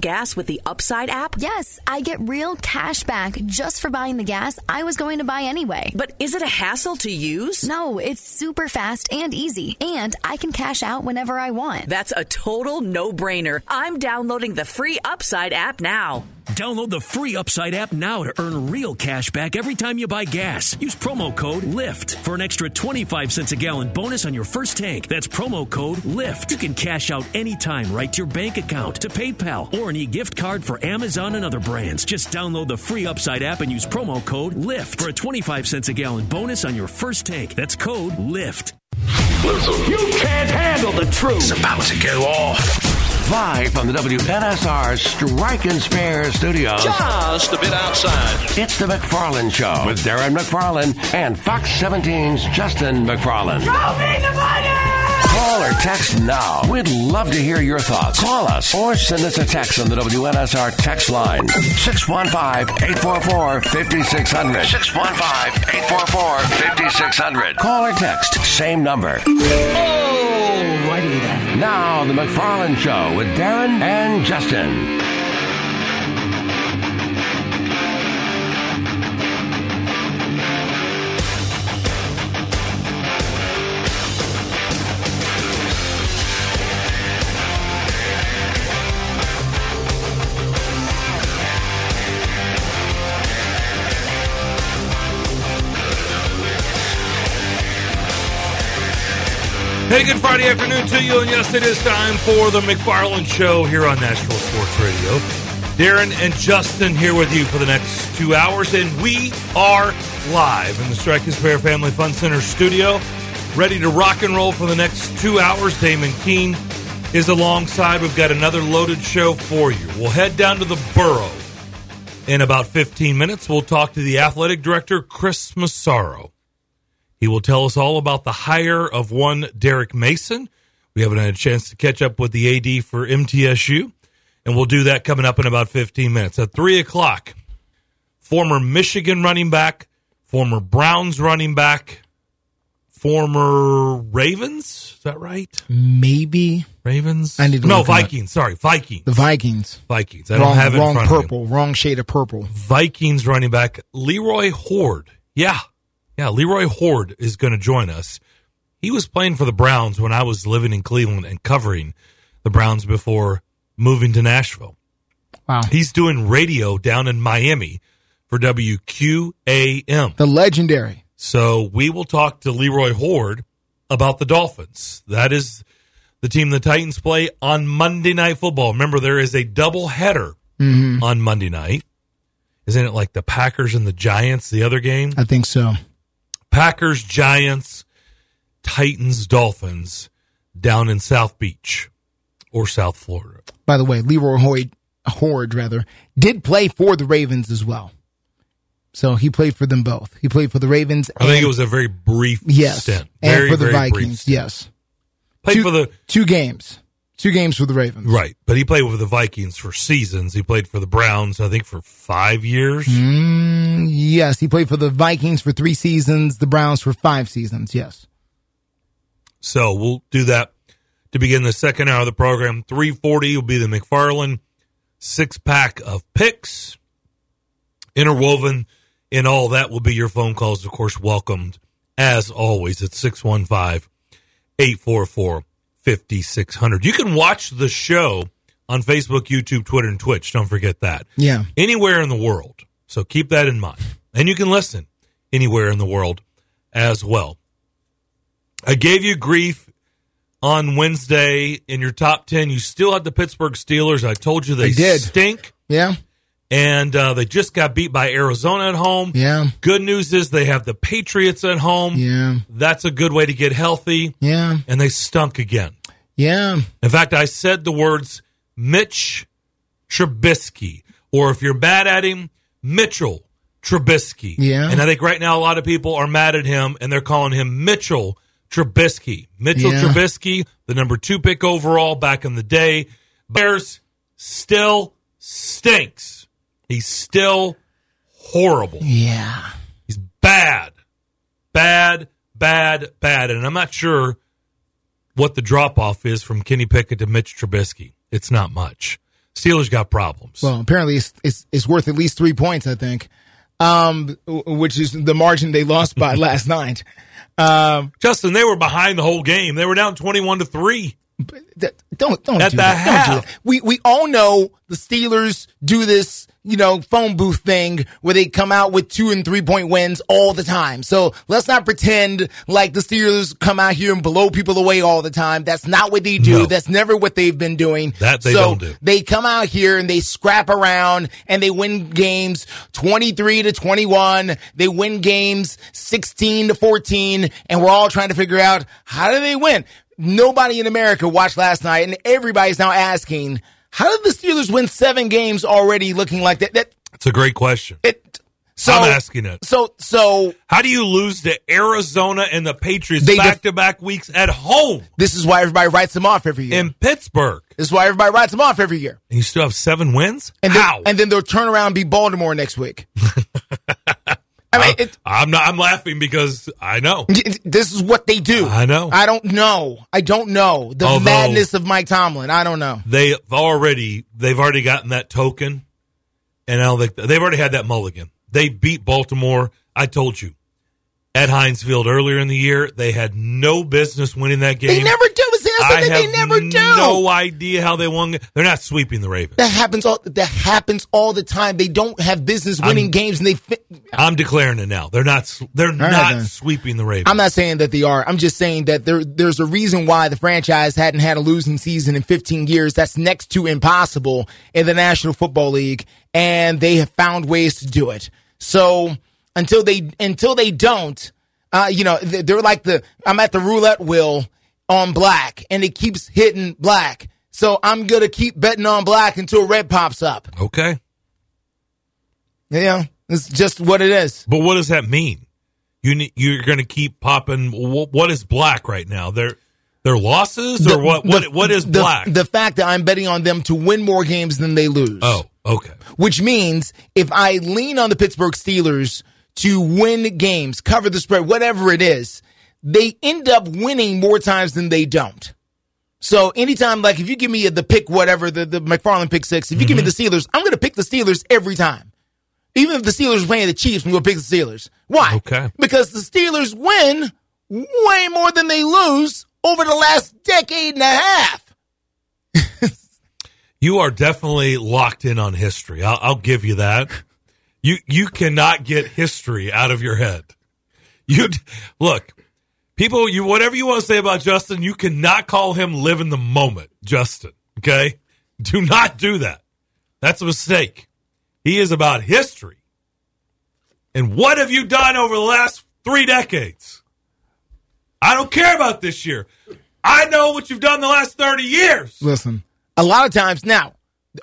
gas with the Upside app? Yes, I get real cash back just for buying the gas I was going to buy anyway. But is it a hassle to use? No, it's super fast and easy, and I can cash out whenever I want. That's a total no brainer. I'm downloading the free Upside app now. Download the free Upside app now to earn real cash back every time you buy gas. Use promo code LIFT for an extra 25 cents a gallon bonus on your first tank. That's promo code LIFT. You can cash out anytime right to your bank account, to PayPal, or an e gift card for Amazon and other brands. Just download the free Upside app and use promo code LIFT for a 25 cents a gallon bonus on your first tank. That's code LIFT. Listen, you can't handle the truth. It's about to go off. Live from the WNSR Strike and Spare Studios. Just a bit outside. It's the McFarland Show with Darren McFarland and Fox 17's Justin McFarland. Show me the money! Call or text now. We'd love to hear your thoughts. Call us or send us a text on the WNSR text line 615-844-5600. 615-844-5600. Call or text, same number. Oh, Alrighty then. Now, the McFarland Show with Darren and Justin. Hey, good Friday afternoon to you, and yes, it is time for the McFarland Show here on Nashville Sports Radio. Darren and Justin here with you for the next two hours, and we are live in the Strike and Spare Family Fun Center studio, ready to rock and roll for the next two hours. Damon Keene is alongside. We've got another loaded show for you. We'll head down to the borough in about 15 minutes. We'll talk to the athletic director, Chris Massaro. He will tell us all about the hire of one Derek Mason. We haven't had a chance to catch up with the AD for MTSU, and we'll do that coming up in about 15 minutes. At 3 o'clock, former Michigan running back, former Browns running back, former Ravens. Is that right? Maybe Ravens? I need to no, look 'em up. Vikings. Sorry, Vikings. the Vikings. Vikings. I don't have it wrong purple, wrong shade of purple. Vikings running back Leroy Hoard. Yeah. Yeah, Leroy Hoard is going to join us. He was playing for the Browns when I was living in Cleveland and covering the Browns before moving to Nashville. Wow. He's doing radio down in Miami for WQAM. The legendary. So we will talk to Leroy Hoard about the Dolphins. That is the team the Titans play on Monday Night Football. Remember, there is a double header Mm-hmm. on Monday night. Isn't it like the Packers and the Giants, the other game? I think so. Packers, Giants, Titans, Dolphins down in South Beach or South Florida. By the way, Leroy Hoard, Hoard rather, did play for the Ravens as well. So he played for them both. He played for the Ravens. I think it was a very brief yes, stint. and for the Vikings. Yes, Played two, for the two games, two games for the Ravens. right, but he played with the Vikings for seasons. He played for the Browns, I think, for five years. Mm, yes, he played for the Vikings for three seasons, the Browns for five seasons. Yes. So we'll do that to begin the second hour of the program. 340 will be the McFarland six pack of picks. Interwoven in all that will be your phone calls, of course, welcomed as always at 615 844 5600. You can watch the show on Facebook, YouTube, Twitter, and Twitch. Don't forget that. Yeah. Anywhere in the world. So keep that in mind. And you can listen anywhere in the world as well. I gave you grief on Wednesday in your top 10. You still had the Pittsburgh Steelers. I told you they did. stink. Yeah. And uh, they just got beat by Arizona at home. Yeah. Good news is they have the Patriots at home. Yeah. That's a good way to get healthy. Yeah. And they stunk again. Yeah. In fact, I said the words Mitch Trubisky, or if you're mad at him, Mitchell Trubisky. Yeah. And I think right now a lot of people are mad at him and they're calling him Mitchell Trubisky. Mitchell Yeah. Trubisky, the number two pick overall back in the day. Bears still stinks. He's still horrible. Yeah. He's bad, bad, bad, bad. And I'm not sure what the drop off is from Kenny Pickett to Mitch Trubisky. It's not much. Steelers got problems. Well, apparently it's, it's, it's worth at least three points, I think, um, which is the margin they lost by last night. Um, Justin, they were behind the whole game. They were down 21 to 3. Don't don't At do the that. Don't do that. We we all know the Steelers do this, you know, phone booth thing where they come out with two and three point wins all the time. So let's not pretend like the Steelers come out here and blow people away all the time. That's not what they do. No. That's never what they've been doing. That they so don't do. They come out here and they scrap around and they win games 23 to 21. They win games 16 to 14 and we're all trying to figure out how do they win? Nobody in America watched last night and everybody's now asking, how did the Steelers win seven games already looking like that? That It's a great question. it so I'm asking it. So so How do you lose to Arizona and the Patriots back to back weeks at home this is why everybody writes them off every year. in Pittsburgh? this is why everybody writes them off every year. And you still have seven wins? And then, How? and then they'll turn around and be Baltimore next week. I mean, it, I'm not. I'm laughing because I know. This is what they do. I know. I don't know. I don't know the Although- madness of Mike Tomlin. I don't know. They've already they've already gotten that token, and now they, they've already had that mulligan. They beat Baltimore. I told you at Heinz Field earlier in the year. They had no business winning that game. They never do. See, that's the I thing. have They never do. no idea how they won. They're not sweeping the Ravens. that happens all. That happens all the time. They don't have business winning I'm- games, and they. Fi- I'm declaring it now. They're not. They're right, not then. sweeping the Ravens. I'm not saying that they are. I'm just saying that there there's a reason why the franchise hadn't had a losing season in 15 years. That's next to impossible in the National Football League, and they have found ways to do it. So until they until they don't, uh, you know, they're like the I'm at the roulette wheel on black, and it keeps hitting black. So I'm gonna keep betting on black until red pops up. okay, Yeah, it's just what it is. but what does that mean? You ne- you're going to keep popping. wh- What is black right now? They're their losses or The- what? the- What what is the- black? The fact that I'm betting on them to win more games than they lose. oh, okay. Which means if I lean on the Pittsburgh Steelers to win games, cover the spread, whatever it is, they end up winning more times than they don't. So anytime, like if you give me the pick, whatever, the, the McFarland pick six, if you give me mm-hmm. the Steelers, I'm going to pick the Steelers every time. Even if the Steelers are playing the Chiefs, I'm going to pick the Steelers. Why? Okay. Because the Steelers win way more than they lose over the last decade and a half. You are definitely locked in on history. I'll, I'll give you that. You you cannot get history out of your head. You look, people. You whatever you want to say about Justin, you cannot call him live in the moment, Justin. Okay, do not do that. That's a mistake. He is about history. And what have you done over the last three decades? I don't care about this year. I know what you've done the last 30 years. Listen, a lot of times now,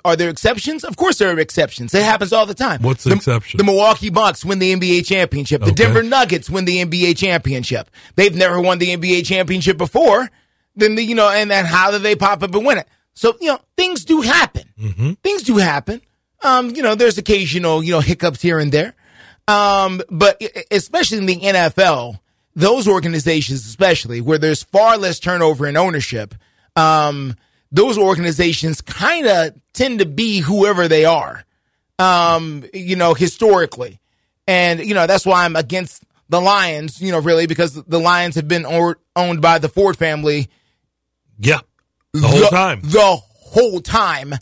are there exceptions? Of course, there are exceptions. It happens all the time. What's the exception? The Milwaukee Bucks win the NBA championship. The Okay. Denver Nuggets win the NBA championship. They've never won the NBA championship before. Then the, you know, and then how do they pop up and win it? So you know, things do happen. Mm-hmm. Things do happen. Um, you know, there's occasional you know hiccups here and there. Um, but especially in the NFL, those organizations, especially where there's far less turnover in ownership, um, those organizations kind of tend to be whoever they are, um, you know, historically. And, you know, that's why I'm against the Lions, you know, really, because the Lions have been or- owned by the Ford family Yeah, the whole time. Mm-hmm. The whole time.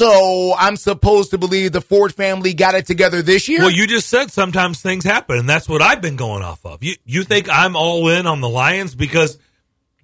So I'm supposed to believe the Ford family got it together this year? Well, you just said sometimes things happen, and that's what I've been going off of. You you think I'm all in on the Lions because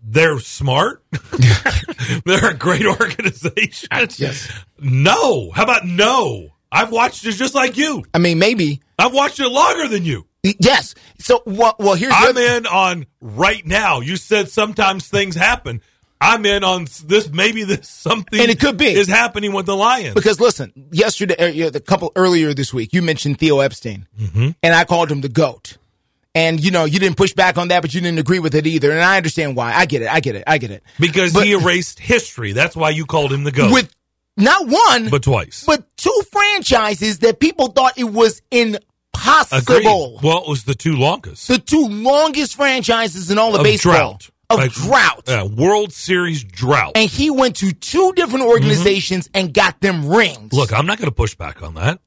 they're smart? they're a great organization. Yes. No. How about no? I've watched it just like you. I mean, maybe. I've watched it longer than you. Yes. So, well, well here's I'm in on right now. You said sometimes things happen. I'm in on this. Maybe this something, And it could be. is happening with the Lions. Because listen, yesterday, uh, the couple earlier this week, you mentioned Theo Epstein, Mm-hmm. and I called him the goat. And you know, you didn't push back on that, but you didn't agree with it either. And I understand why. I get it. I get it. I get it. because But- he erased history. That's why you called him the goat. with not one, but twice. but two franchises that people thought it was Agreed. impossible. Well, it was the two longest. The two longest franchises in all of, Of baseball. drought. of Like, drought. Yeah, World Series drought. and he went to two different mm-hmm. organizations and got them rings. Look, I'm not going to push back on that.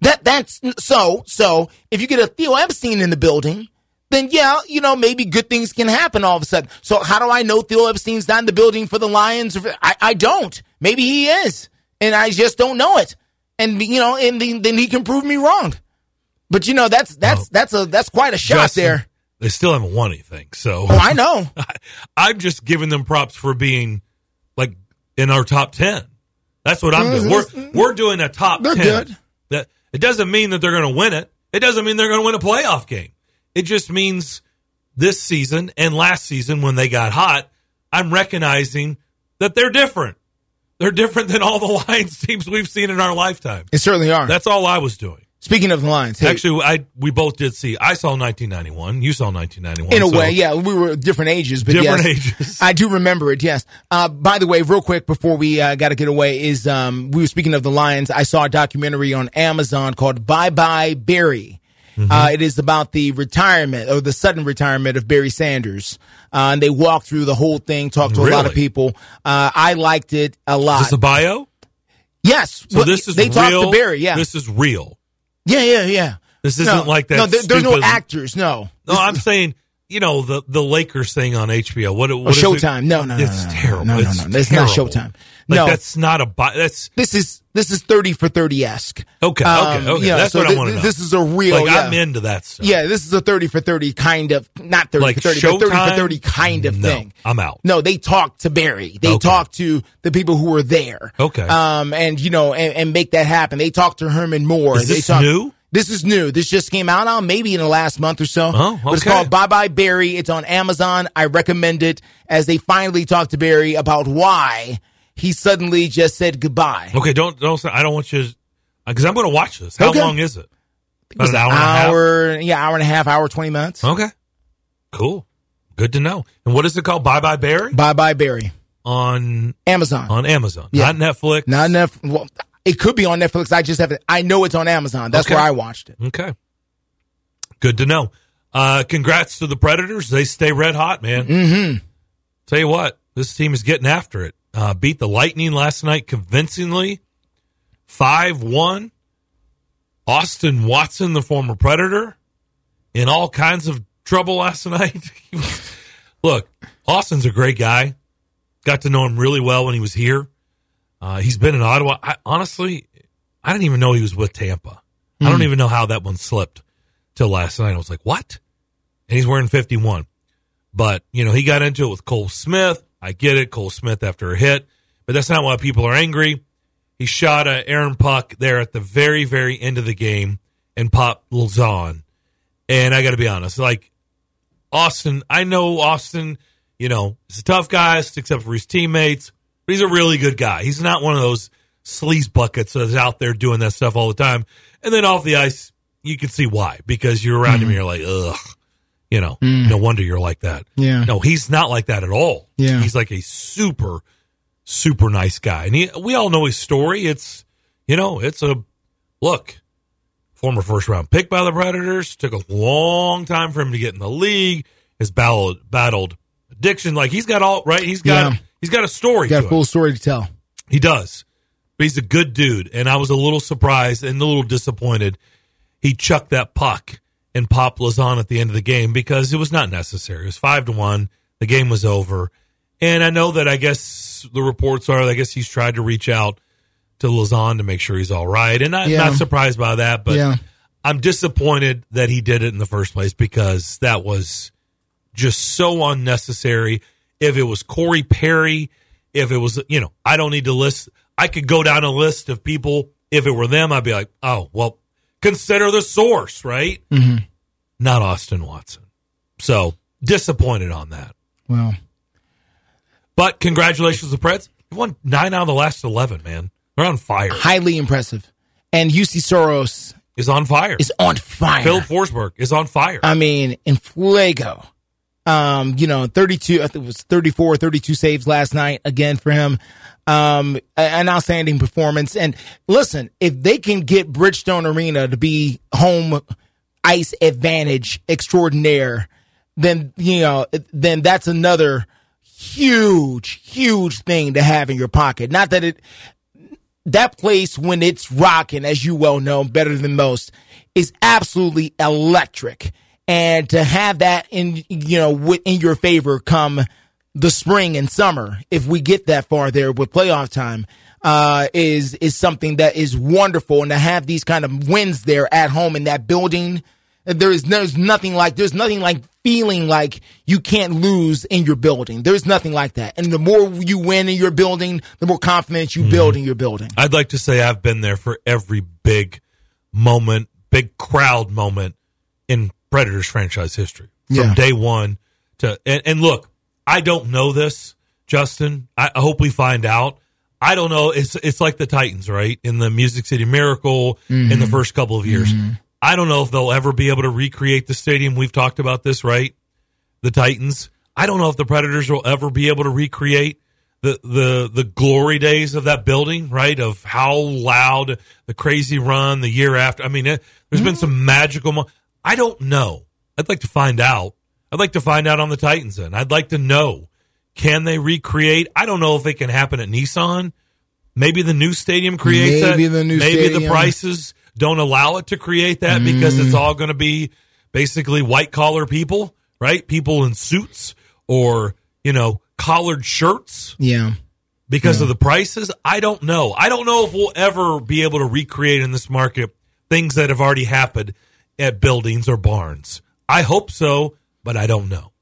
that that's so so. If you get a Theo Epstein in the building, then yeah, you know maybe good things can happen all of a sudden. So how do I know Theo Epstein's not in the building for the Lions? I I don't. Maybe he is, and I just don't know it. And you know, and then, then he can prove me wrong. But you know, that's that's that's a that's quite a shot Justin, there. They still haven't won anything. So Oh, I know. I'm just giving them props for being like in our top 10. That's what I'm doing. Mm-hmm. We're, we're doing a top They're 10. good. That, it doesn't mean that they're going to win it. It doesn't mean they're going to win a playoff game. It just means this season and last season when they got hot, I'm recognizing that they're different. They're different than all the Lions teams we've seen in our lifetime. It certainly are. That's all I was doing. Speaking of the Lions, hey, Actually, I we both did see. I saw 1991. You saw 1991. in a so- way, yeah, we were different ages, but Different yes, ages. I do remember it. Yes. Uh, by the way, real quick before we uh, got to get away, is um, we were speaking of the Lions. I saw a documentary on Amazon called "Bye Bye Barry." Mm-hmm. Uh, it is about the retirement or the sudden retirement of Barry Sanders. Uh, and they walked through the whole thing, talked to a lot of people. Uh, I liked it a Is lot. this a bio? yes. So Well, this is they real. talked to Barry. Yeah. This is real. yeah. Yeah. Yeah. This isn't no, like that. No, there, there's no actors. No. No, I'm saying you know the the Lakers thing on HBO. What? What is it? Showtime. No, no, no, It's no, no, terrible. No, no, It's no. That's not. Showtime. Like no, that's not a bio. That's this is this is thirty for thirty esque. okay. Okay. Okay. That's what I want to know. This is a real. like yeah. I'm into that stuff. Yeah, this is a thirty for thirty kind of not thirty Like for thirty, but thirty for thirty kind of No, thing. I'm out. No, they talk to Barry. They Okay. talk to the people who were there. Okay. Um, and you know, and, and make that happen. They talk to Herman Moore. Is they this talk, new? This is new. This just came out on maybe in the last month or so. Oh, But it's called Bye Bye Barry. It's on Amazon. I recommend it as they finally talk to Barry about why he suddenly just said goodbye. Okay. Don't don't. Say, I don't want you because I'm going to watch this. How Okay. long is it? It About an an hour and a half? hour, yeah, hour and a half, hour twenty minutes. Okay. Cool. Good to know. And what is it called? Bye bye Barry Bye Bye Barry. on Amazon. on Amazon, Yeah. not Netflix. Not enough. Well, it could be on Netflix. I just haven't. I know it's on Amazon. That's Okay. where I watched it. Okay. Good to know. Uh, congrats to the Predators. They stay red hot, man. Mm-hmm. Tell you what, this team is getting after it. Uh, beat the Lightning last night convincingly, five one. Austin Watson, the former Predator, in all kinds of trouble last night. Look, Austin's a great guy. Got to know him really well when he was here. Uh, he's been in Ottawa. I, honestly, I didn't even know he was with Tampa. I don't even know how that one slipped till last night. I was like, what? And he's wearing 51. But, you know, he got into it with Cole Smith. I get it. Cole Smith after a hit, but that's not why people are angry. He shot a Aaron Puck there at the very, very end of the game and popped Lauzon. And I got to be honest, like Austin, I know Austin, you know, he's a tough guy, except for his teammates, but he's a really good guy. He's not one of those sleaze buckets that's out there doing that stuff all the time. And then off the ice, you can see why, because you're around him and mm-hmm. you're like, ugh, you know, mm. no wonder you're like that. Yeah. No, he's not like that at all. Yeah. He's like a super, super nice guy. And he, we all know his story. It's, you know, it's a look, former first round pick by the Predators, took a long time for him to get in the league, has battled, battled addiction. Like he's got all, right? He's got, Yeah. he's got a story Got to a full him. story to tell. He does. But he's a good dude. And I was a little surprised and a little disappointed he chucked that puck and Pop Lauzon at the end of the game because it was not necessary. It was five to one. The game was over. And I know that I guess the reports are I guess he's tried to reach out to Lauzon to make sure he's all right. And I'm Yeah. not surprised by that, but Yeah. I'm disappointed that he did it in the first place because that was just so unnecessary. If it was Corey Perry, if it was, you know, I don't need to list, I could go down a list of people. If it were them, I'd be like, oh, well, consider the source, right? Mm-hmm. Not Austin Watson. So disappointed on that. Well, But congratulations to the Preds. You've won nine out of the last 11, man. They're on fire. highly impressive. And Juuse Saros Is on fire. is on fire. Phil Forsberg is on fire. I mean, in Fuego. Um, you know, 32, I think it was 34, 32 saves last night again for him. Um, an outstanding performance. And listen, if they can get Bridgestone Arena to be home ice advantage extraordinaire, then you know, then that's another huge, huge thing to have in your pocket. Not that it, that place when it's rocking, as you well know, better than most, is absolutely electric. And to have that in, you know, in your favor come the spring and summer, if we get that far there with playoff time, uh, is, is something that is wonderful. And to have these kind of wins there at home in that building, there is, there's nothing like, there's nothing like feeling like you can't lose in your building. There's nothing like that. And the more you win in your building, the more confidence you mm-hmm. build in your building. I'd like to say I've been there for every big moment, big crowd moment in Predators franchise history from yeah. day one to, and, and look, I don't know this, Justin. I, I hope we find out. I don't know. It's it's like the Titans, right? In the Music City Miracle mm-hmm. in the first couple of years. Mm-hmm. I don't know if they'll ever be able to recreate the stadium. We've talked about this, right? The Titans. I don't know if the Predators will ever be able to recreate the the the glory days of that building, right? Of how loud the crazy run the year after. I mean, it, there's mm-hmm. been some magical. Mo- I don't know. I'd like to find out. I'd like to find out on the Titans. Then I'd like to know can they recreate? I don't know if it can happen at Nissan. Maybe the new stadium creates Maybe that. The new Maybe stadium. the prices don't allow it to create that mm. because it's all going to be basically white collar people, right? People in suits or, you know, collared shirts. Yeah. Because yeah. of the prices. I don't know. I don't know if we'll ever be able to recreate in this market things that have already happened at buildings or barns. I hope so, but I don't know.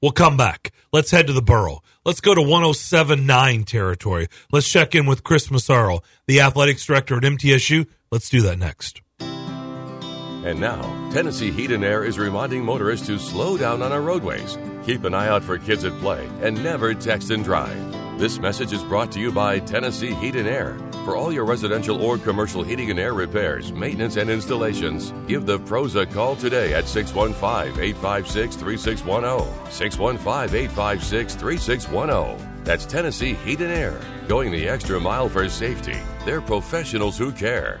We'll come back. Let's head to the borough. Let's go to 1079 territory. Let's check in with Chris Massaro, the athletics director at MTSU. Let's do that next. And now, Tennessee Heat and Air is reminding motorists to slow down on our roadways, keep an eye out for kids at play, and never text and drive. This message is brought to you by Tennessee Heat and Air. For all your residential or commercial heating and air repairs, maintenance, and installations, give the pros a call today at 615 856 3610. 615 856 3610. That's Tennessee Heat and Air, going the extra mile for safety. They're professionals who care.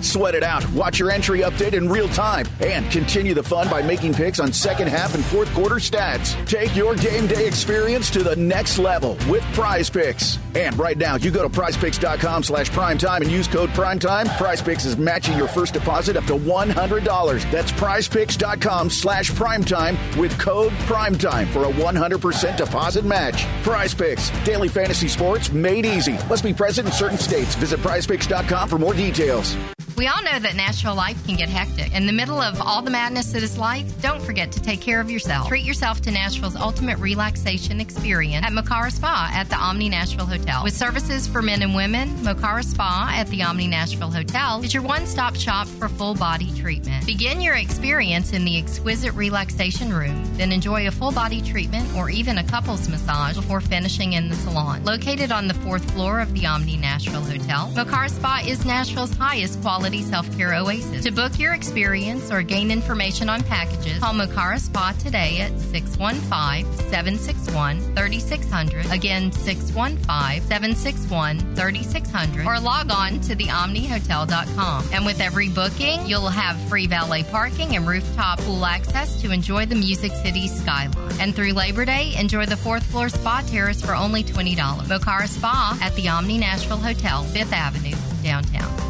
Sweat it out. Watch your entry update in real time and continue the fun by making picks on second half and fourth quarter stats. Take your game day experience to the next level with Prize Picks. And right now, you go to prizepicks.com slash primetime and use code primetime. Prize Picks is matching your first deposit up to $100. That's prizepicks.com slash primetime with code primetime for a 100% deposit match. Prize Picks, daily fantasy sports made easy. Must be present in certain states. Visit prizepicks.com for more details. We all know that Nashville life can get hectic. In the middle of all the madness that is life, don't forget to take care of yourself. Treat yourself to Nashville's ultimate relaxation experience at Mokara Spa at the Omni Nashville Hotel. With services for men and women, Mokara Spa at the Omni Nashville Hotel is your one stop shop for full body treatment. Begin your experience in the exquisite relaxation room, then enjoy a full body treatment or even a couples massage before finishing in the salon. Located on the fourth floor of the Omni Nashville Hotel, Mokara Spa is Nashville's highest quality quality self care oasis. To book your experience or gain information on packages, call Mokara Spa today at 615 761 3600. Again, 615 761 3600. Or log on to theomnihotel.com. And with every booking, you'll have free valet parking and rooftop pool access to enjoy the Music City skyline. And through Labor Day, enjoy the fourth floor spa terrace for only $20. Mokara Spa at the Omni Nashville Hotel, 5th Avenue, downtown.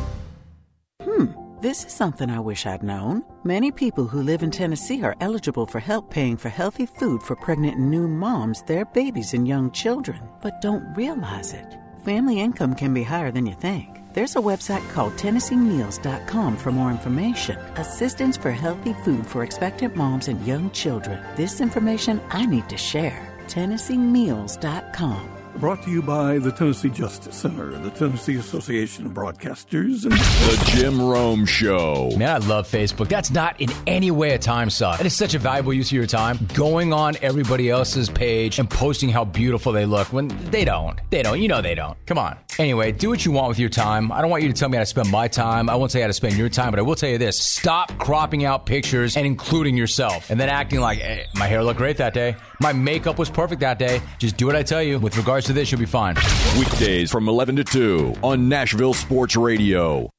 Hmm, this is something I wish I'd known. Many people who live in Tennessee are eligible for help paying for healthy food for pregnant new moms, their babies, and young children, but don't realize it. Family income can be higher than you think. There's a website called TennesseeMeals.com for more information. Assistance for healthy food for expectant moms and young children. This information I need to share. TennesseeMeals.com. Brought to you by the Tennessee Justice Center, the Tennessee Association of Broadcasters, and The Jim Rome Show. Man, I love Facebook. That's not in any way a time suck. It is such a valuable use of your time going on everybody else's page and posting how beautiful they look when they don't. They don't. You know they don't. Come on. Anyway, do what you want with your time. I don't want you to tell me how to spend my time. I won't say how to spend your time, but I will tell you this. Stop cropping out pictures and including yourself and then acting like, hey, my hair looked great that day. My makeup was perfect that day. Just do what I tell you. With regards to this, you'll be fine. Weekdays from 11 to 2 on Nashville Sports Radio.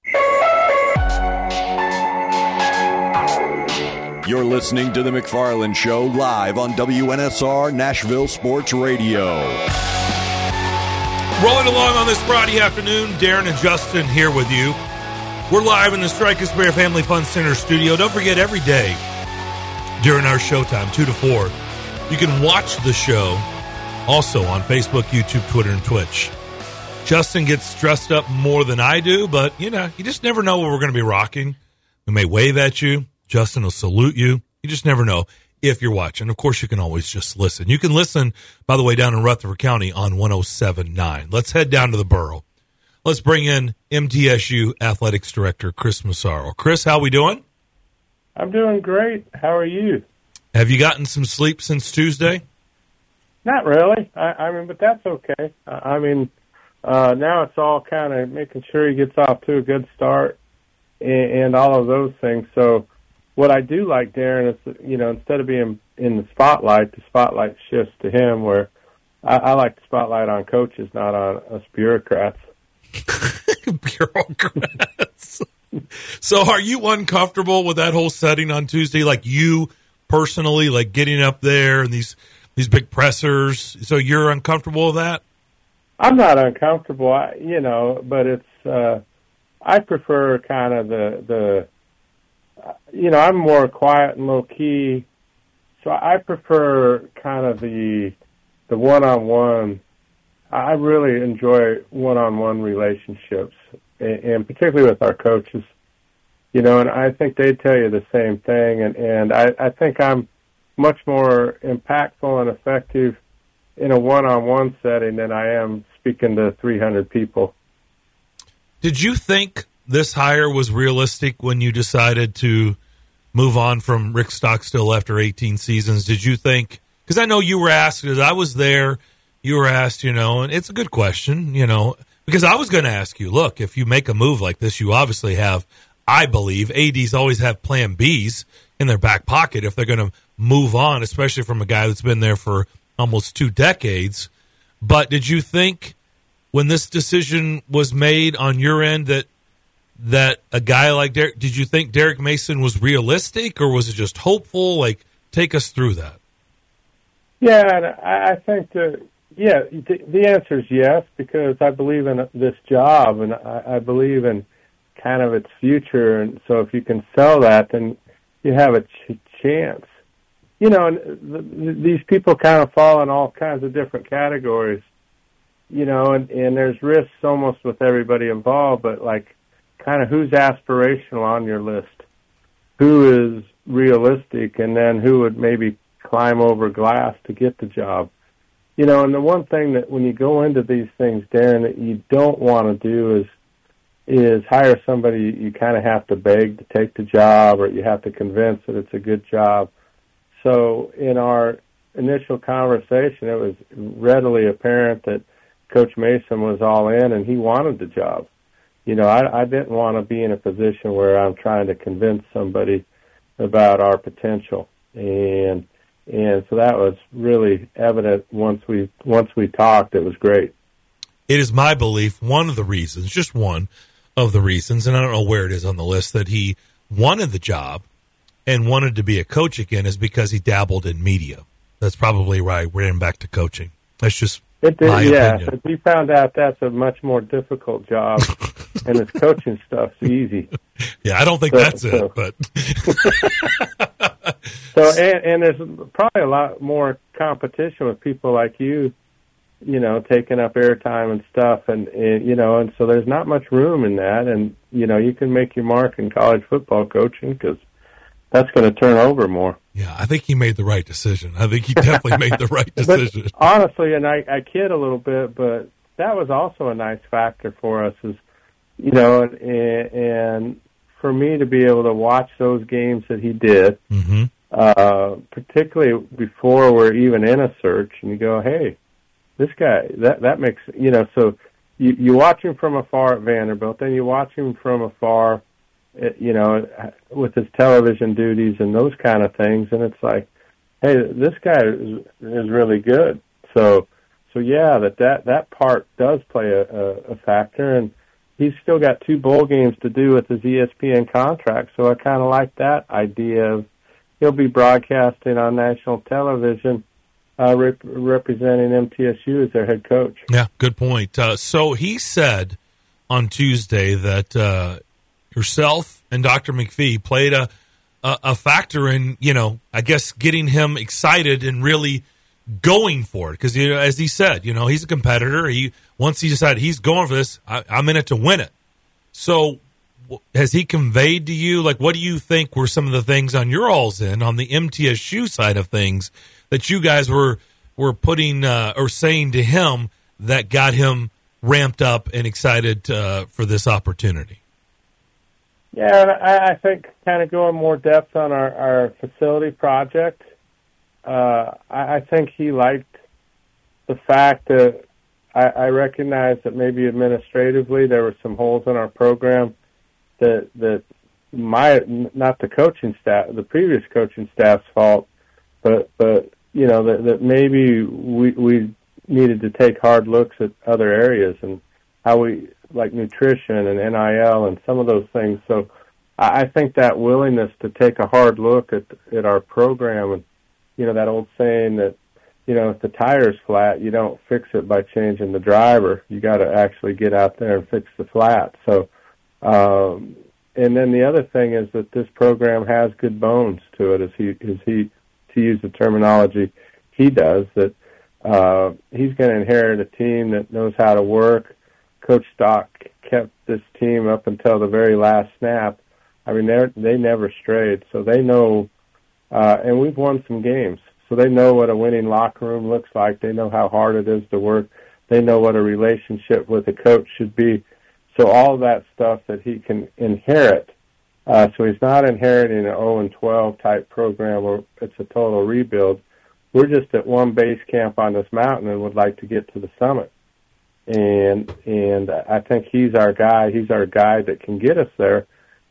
You're listening to The McFarland Show live on WNSR Nashville Sports Radio. Rolling along on this Friday afternoon, Darren and Justin here with you. We're live in the Strike and Spare Family Fun Center studio. Don't forget, every day during our showtime, 2 to 4, you can watch the show also on Facebook, YouTube, Twitter, and Twitch. Justin gets dressed up more than I do, but you know, you just never know what we're going to be rocking. We may wave at you. Justin will salute you. You just never know if you're watching. Of course, you can always just listen. You can listen, by the way, down in Rutherford County on 1079. Let's head down to the borough. Let's bring in MTSU Athletics Director Chris Massaro. Chris, how are we doing? I'm doing great. How are you? Have you gotten some sleep since Tuesday? Not really. I, I mean, but that's okay. I, I mean, uh, now it's all kind of making sure he gets off to a good start and, and all of those things. So, what I do like, Darren, is you know instead of being in the spotlight, the spotlight shifts to him. Where I, I like the spotlight on coaches, not on us bureaucrats. bureaucrats. so, are you uncomfortable with that whole setting on Tuesday? Like you personally, like getting up there and these these big pressers. So you're uncomfortable with that? I'm not uncomfortable, I, you know, but it's uh, I prefer kind of the the you know I'm more quiet and low key, so I prefer kind of the the one on one. I really enjoy one on one relationships, and, and particularly with our coaches. You know, and I think they tell you the same thing, and and I, I think I'm much more impactful and effective in a one on one setting than I am speaking to 300 people. Did you think this hire was realistic when you decided to move on from Rick Stockstill after 18 seasons? Did you think, because I know you were asked, because I was there, you were asked, you know, and it's a good question, you know, because I was going to ask you, look, if you make a move like this, you obviously have, I believe, ADs always have plan Bs in their back pocket if they're going to move on, especially from a guy that's been there for almost two decades. But did you think when this decision was made on your end that that a guy like Derek, did you think Derek Mason was realistic or was it just hopeful? Like, take us through that. Yeah, I think that yeah, the answer is yes because I believe in this job and I believe in kind of its future, and so if you can sell that, then you have a ch- chance. You know, and th- these people kind of fall in all kinds of different categories. You know, and, and there's risks almost with everybody involved, but like, kind of who's aspirational on your list, who is realistic, and then who would maybe climb over glass to get the job. You know, and the one thing that when you go into these things, Darren, that you don't want to do is is hire somebody you kind of have to beg to take the job or you have to convince that it's a good job. So in our initial conversation, it was readily apparent that Coach Mason was all in and he wanted the job. You know, I, I didn't want to be in a position where I'm trying to convince somebody about our potential, and and so that was really evident once we once we talked. It was great. It is my belief one of the reasons, just one, of the reasons, and I don't know where it is on the list, that he wanted the job and wanted to be a coach again is because he dabbled in media. That's probably right. We're in back to coaching. That's just it did, my yeah. opinion. But we found out that's a much more difficult job, and his coaching stuff's easy. Yeah, I don't think So- that's so- it, but So and, and there's probably a lot more competition with people like you, you know, taking up airtime and stuff, and, and you know, and so there's not much room in that, and you know, you can make your mark in college football coaching because that's going to turn over more. Yeah, I think he made the right decision. I think he definitely made the right decision. But honestly, and I, I kid a little bit, but that was also a nice factor for us, is you know, and, and for me to be able to watch those games that he did, mm-hmm. uh, particularly before we're even in a search, and you go, hey, this guy, that that makes you know, so you you watch him from afar at Vanderbilt, then you watch him from afar eh, you know, with his television duties and those kind of things, and it's like, hey, this guy is, is really good. So, so yeah, that that that part does play a, a, a factor, and he's still got two bowl games to do with his ESPN contract. So I kind of like that idea of he'll be broadcasting on national television. Uh, rep- representing MTSU as their head coach. Yeah, good point. Uh, so he said on Tuesday that uh, yourself and Dr. McPhee played a, a, a factor in, you know, I guess getting him excited and really going for it because you know, as he said, you know, he's a competitor. He once he decided he's going for this, I, I'm in it to win it. So has he conveyed to you like what do you think were some of the things on your all's in on the MTSU side of things that you guys were were putting uh, or saying to him that got him ramped up and excited uh, for this opportunity? Yeah, and I, I think kind of going more depth on our, our facility project. Uh, I, I think he liked the fact that I, I recognize that maybe administratively there were some holes in our program that that my not the coaching staff, the previous coaching staff's fault, but but you know that that maybe we we needed to take hard looks at other areas and how we like nutrition and NIL and some of those things. So I I think that willingness to take a hard look at at our program and you know that old saying that you know if the tire's flat you don't fix it by changing the driver you got to actually get out there and fix the flat so um and then the other thing is that this program has good bones to it as he as he to use the terminology he does that uh he's going to inherit a team that knows how to work Coach Stock kept this team up until the very last snap. I mean, they they never strayed, so they know. Uh, and we've won some games, so they know what a winning locker room looks like. They know how hard it is to work. They know what a relationship with a coach should be. So all that stuff that he can inherit. Uh, so he's not inheriting an 0 and 12 type program where it's a total rebuild. We're just at one base camp on this mountain and would like to get to the summit and and I think he's our guy. He's our guy that can get us there,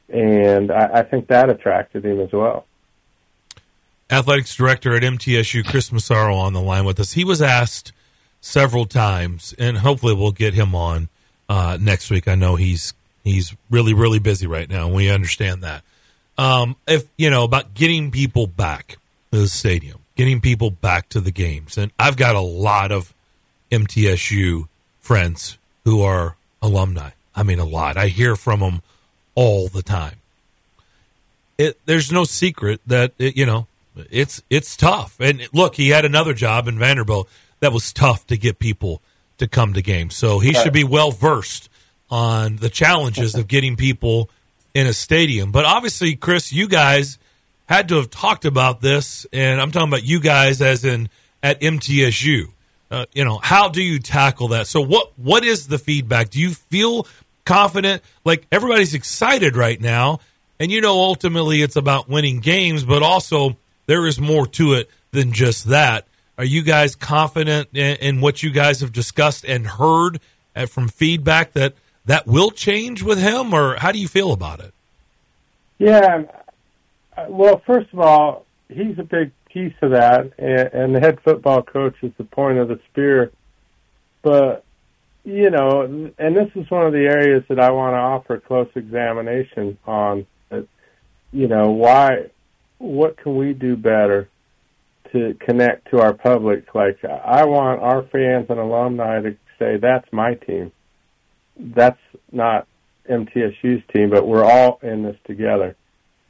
and I, I think that attracted him as well. Athletics director at MTSU, Chris Massaro, on the line with us. He was asked several times, and hopefully we'll get him on uh, next week. I know he's he's really really busy right now, and we understand that. Um, if you know about getting people back to the stadium, getting people back to the games, and I've got a lot of MTSU friends who are alumni. I mean, a lot. I hear from them all the time. It, there's no secret that it, you know it's it's tough. And look, he had another job in Vanderbilt that was tough to get people to come to games. So he should be well versed on the challenges of getting people in a stadium. But obviously, Chris, you guys had to have talked about this, and I'm talking about you guys as in at MTSU. Uh, you know, how do you tackle that? So what what is the feedback? Do you feel confident? Like everybody's excited right now, and you know ultimately it's about winning games, but also there is more to it than just that. Are you guys confident in, in what you guys have discussed and heard uh, from feedback that that will change with him, or how do you feel about it? Yeah, well, first of all, he's a big piece of that, and, the head football coach is the point of the spear. But you know, and this is one of the areas that I want to offer close examination on. You know, why? What can we do better to connect to our public? Like, I want our fans and alumni to say, "That's my team." That's not MTSU's team, but we're all in this together.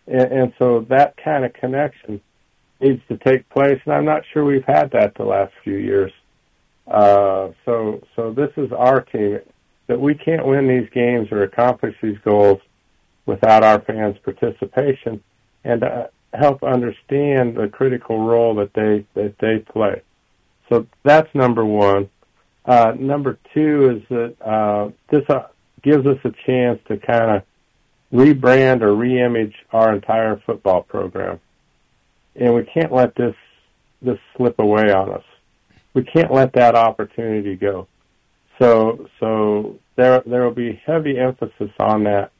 And, and so that kind of connection needs to take place, and I'm not sure we've had that the last few years. Uh, so, so this is our team. That we can't win these games or accomplish these goals without our fans' participation. And uh, help understand the critical role that they that they play. So that's number one. Uh, number two is that uh, this uh, gives us a chance to kind of rebrand or reimage our entire football program, and we can't let this this slip away on us. We can't let that opportunity go. So so there there will be heavy emphasis on that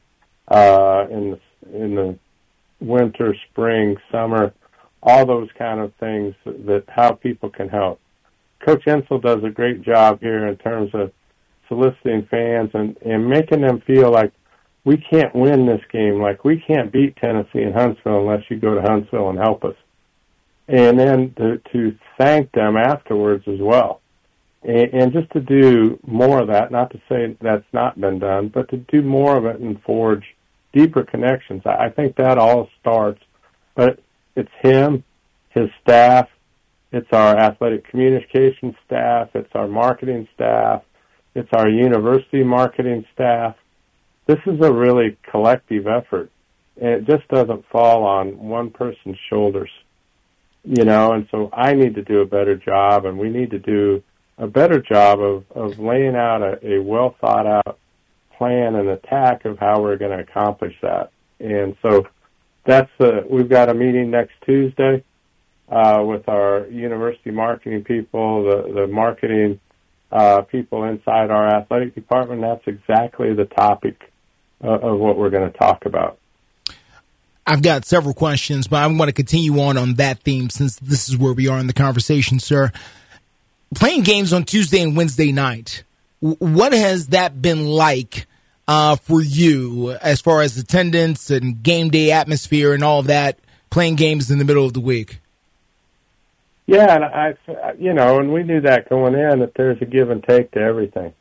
uh, in the in the winter, spring, summer, all those kind of things that how people can help. Coach Insell does a great job here in terms of soliciting fans and, and making them feel like we can't win this game, like we can't beat Tennessee and Huntsville unless you go to Huntsville and help us. And then to, to thank them afterwards as well. And, and just to do more of that, not to say that's not been done, but to do more of it and forge deeper connections. I, I think that all starts, but it's him, his staff, it's our athletic communication staff, it's our marketing staff, it's our university marketing staff. This is a really collective effort. And it just doesn't fall on one person's shoulders, you know, and so I need to do a better job and we need to do a better job of, of laying out a, a well thought out plan and attack of how we're going to accomplish that. And so that's uh, we've got a meeting next Tuesday uh, with our university marketing people, the the marketing uh, people inside our athletic department. That's exactly the topic uh, of what we're going to talk about. I've got several questions, but I want to continue on on that theme since this is where we are in the conversation, sir. Playing games on Tuesday and Wednesday night, what has that been like uh, for you as far as attendance and game day atmosphere and all of that, playing games in the middle of the week? Yeah, and I, you know, and we knew that going in that there's a give and take to everything,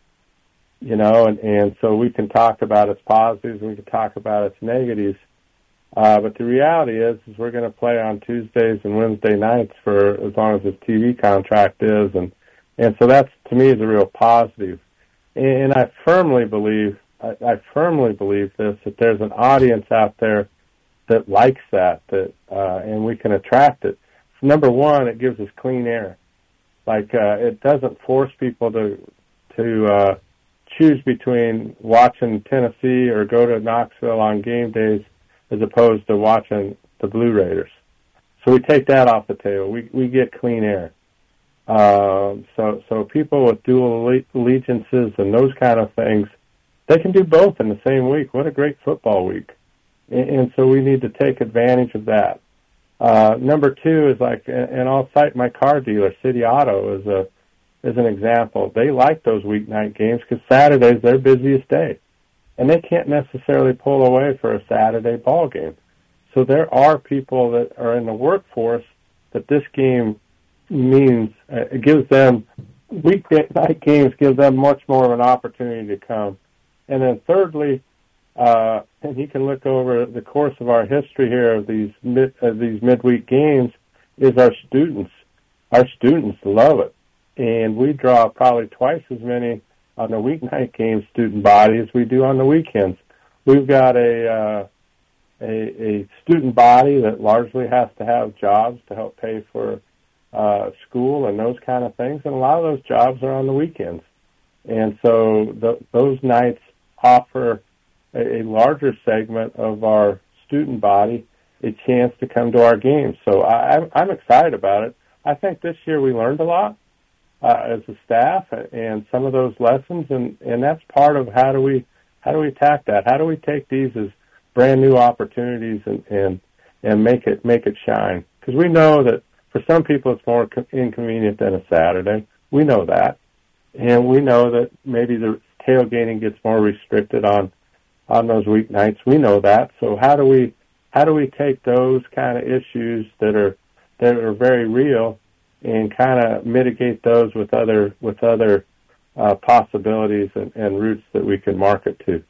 you know, and and so we can talk about its positives, we can talk about its negatives, uh, but the reality is, is we're going to play on Tuesdays and Wednesday nights for as long as this TV contract is, and and so that's to me is a real positive. positive, and I firmly believe I, I firmly believe this that there's an audience out there that likes that that uh, and we can attract it. Number one, it gives us clean air. Like uh, it doesn't force people to to uh, choose between watching Tennessee or go to Knoxville on game days as opposed to watching the Blue Raiders. So we take that off the table. We we get clean air. Uh, so so people with dual allegiances and those kind of things they can do both in the same week. What a great football week. And, and so we need to take advantage of that. Uh, number two is like, and I'll cite my car dealer, City Auto, as a as an example. They like those weeknight games because Saturday's their busiest day, and they can't necessarily pull away for a Saturday ball game. So there are people that are in the workforce that this game means. Uh, it gives them weeknight games give them much more of an opportunity to come and then thirdly, uh, and you can look over the course of our history here of these mid, uh, these midweek games, is our students. Our students love it, and we draw probably twice as many on the weeknight game student body as we do on the weekends. We've got a uh, a, a student body that largely has to have jobs to help pay for uh, school and those kind of things, and a lot of those jobs are on the weekends. And so the, those nights offer a, larger segment of our student body a chance to come to our games. So I, I'm excited about it. I think this year we learned a lot uh, as a staff and some of those lessons, and and that's part of how do we how do we attack that? How do we take these as brand new opportunities and and and make it make it shine? Because we know that for some people it's more inconvenient than a Saturday. We know that, and we know that maybe the tailgating gets more restricted on on those weeknights. We know that. So how do we how do we take those kind of issues that are that are very real and kind of mitigate those with other with other uh, possibilities and, and routes that we can market to?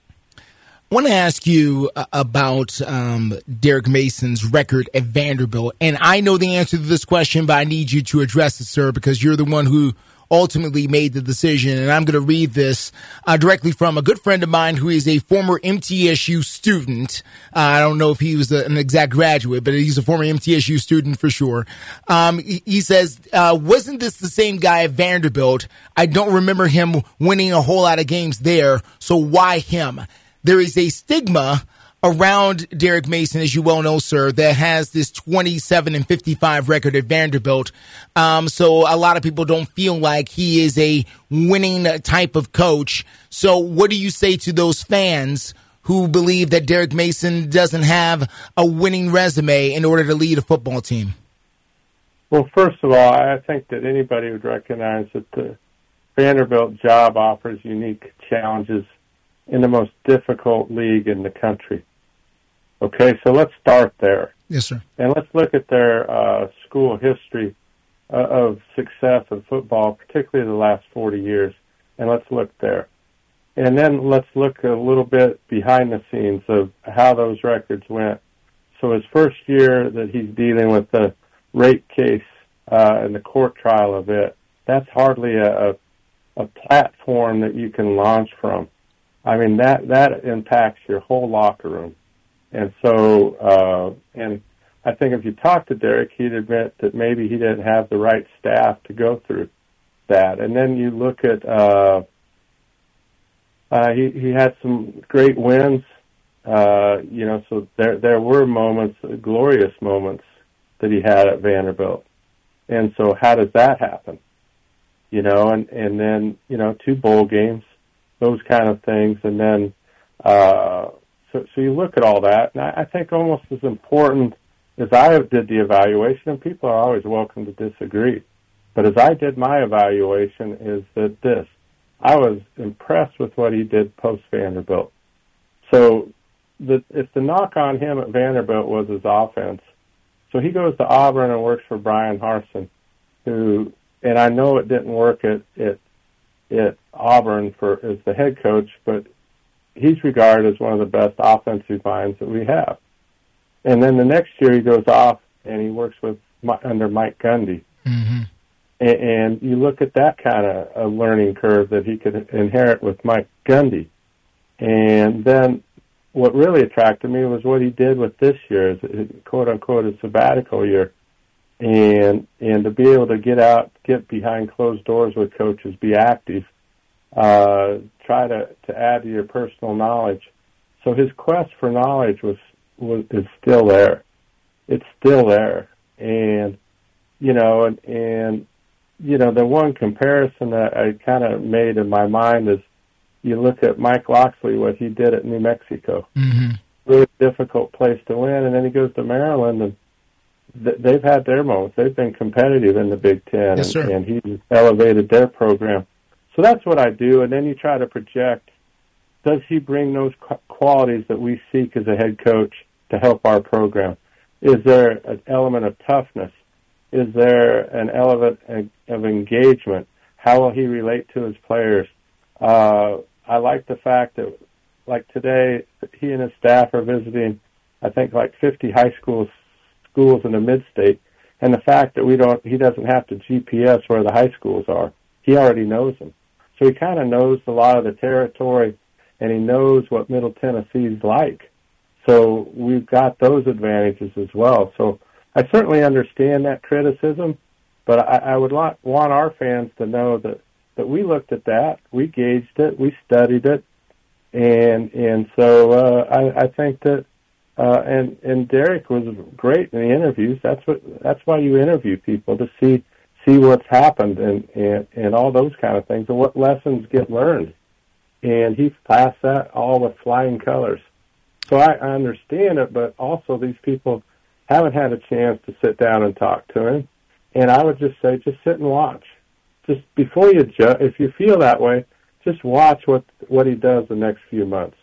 I want to ask you uh, about um, Derek Mason's record at Vanderbilt, and I know the answer to this question, but I need you to address it, sir, because you're the one who ultimately made the decision. And I'm going to read this uh, directly from a good friend of mine who is a former MTSU student. Uh, I don't know if he was a, an exact graduate, but he's a former MTSU student for sure. Um, he, he, says, uh, wasn't this the same guy at Vanderbilt? I don't remember him winning a whole lot of games there. So why him? There is a stigma around Derek Mason, as you well know, sir, that has this 27 and 55 record at Vanderbilt. Um, so a lot of people don't feel like he is a winning type of coach. So what do you say to those fans who believe that Derek Mason doesn't have a winning resume in order to lead a football team? Well, first of all, I think that anybody would recognize that the Vanderbilt job offers unique challenges in the most difficult league in the country. Okay, so let's start there. Yes, sir. And let's look at their uh, school history uh, of success in football, particularly the last 40 years, and let's look there. And then let's look a little bit behind the scenes of how those records went. So his first year that he's dealing with the rape case uh, and the court trial of it, that's hardly a, a, a platform that you can launch from. I mean that that impacts your whole locker room. And so, uh, and I think if you talk to Derek, he'd admit that maybe he didn't have the right staff to go through that. And then you look at, uh, uh, he, he had some great wins, uh, you know, so there, there were moments, glorious moments that he had at Vanderbilt. And so how does that happen? You know, and, and then, you know, two bowl games, those kind of things. And then, uh, so, so you look at all that, and I, I think almost as important as I did the evaluation, and people are always welcome to disagree, but as I did my evaluation, is that this I was impressed with what he did post Vanderbilt. So, the, if the knock on him at Vanderbilt was his offense, so he goes to Auburn and works for Bryan Harsin, who, and I know it didn't work at at, at Auburn for as the head coach, but he's regarded as one of the best offensive minds that we have. And then the next year he goes off and he works with under Mike Gundy. Mm-hmm. And, and you look at that kind of a learning curve that he could inherit with Mike Gundy. And then what really attracted me was what he did with this year, quote unquote, a sabbatical year. And and to be able to get out, get behind closed doors with coaches, be active, uh, try to, to add to your personal knowledge. So his quest for knowledge was, was is still there. It's still there. And you know, and, and you know, the one comparison that I kind of made in my mind is you look at Mike Locksley, what he did at New Mexico. Mm-hmm. Really difficult place to win, and then he goes to Maryland, and th- they've had their moments. They've been competitive in the Big Ten, yes, and, and he elevated their program. So that's what I do, and then you try to project: Does he bring those qualities that we seek as a head coach to help our program? Is there an element of toughness? Is there an element of engagement? How will he relate to his players? Uh, I like the fact that, like today, he and his staff are visiting, I think, like 50 high schools schools in the mid-state, and the fact that we don't, he doesn't have to GPS where the high schools are. He already knows them. So he kind of knows a lot of the territory and he knows what Middle Tennessee's like. So we've got those advantages as well. So I certainly understand that criticism, but I, I would want, want our fans to know that, that we looked at that, we gauged it, we studied it, and and so uh, I, I think that uh, and and Derek was great in the interviews. That's what that's why you interview people to see see what's happened and, and, and all those kind of things and what lessons get learned. And he passed that all with flying colors. So I, I understand it, but also these people haven't had a chance to sit down and talk to him. And I would just say, just sit and watch. Just before you judge, if you feel that way, just watch what what he does the next few months,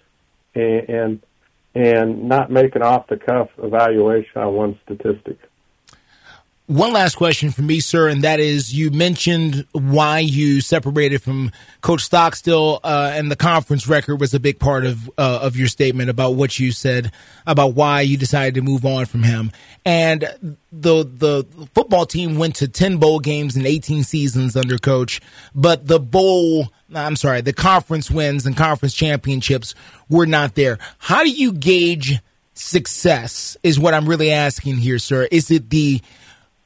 and and, and not make an off the cuff evaluation on one statistic. One last question for me, sir, and that is you mentioned why you separated from Coach Stockstill, uh, and the conference record was a big part of uh, of your statement about what you said about why you decided to move on from him. And the the football team went to ten bowl games in eighteen seasons under Coach, but the bowl, I'm sorry, the conference wins and conference championships were not there. How do you gauge success? Is what I'm really asking here, sir. Is it the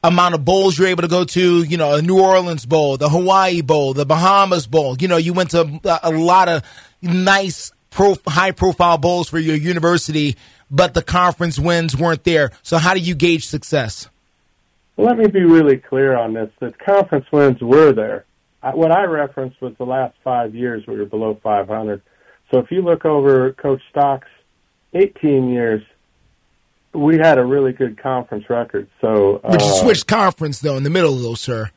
amount of bowls you're able to go to, you know, a New Orleans Bowl, the Hawaii Bowl, the Bahamas Bowl. You know, you went to a, lot of nice, pro, high profile bowls for your university, but the conference wins weren't there. So, how do you gauge success? let me be really clear on this. The conference wins were there. What I referenced was the last five years we were below 500. So, if you look over Coach Stock's 18 years, we had a really good conference record. So, but you uh, switched conference though in the middle, though, sir.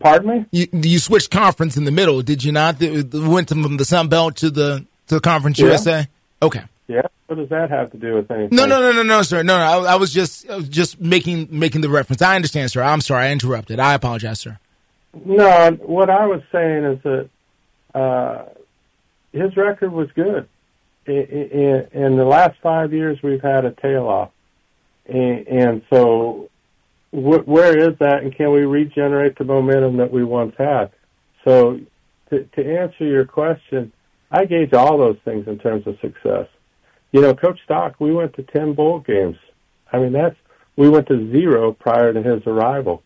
Pardon me. You, you switched conference in the middle, did you not? Went from the Sun Belt to the to the Conference yeah. USA. Okay. Yeah. What does that have to do with anything? No, no, no, no, no, sir. No, no. I, I was just I was just making making the reference. I understand, sir. I'm sorry. I interrupted. I apologize, sir. No, what I was saying is that uh, his record was good in, the last five years, we've had a tail off, and, so wh- where is that, and can we regenerate the momentum that we once had? So, to, to answer your question, I gauge all those things in terms of success. You know, Coach Stock, we went to ten bowl games. I mean, that's we went to zero prior to his arrival.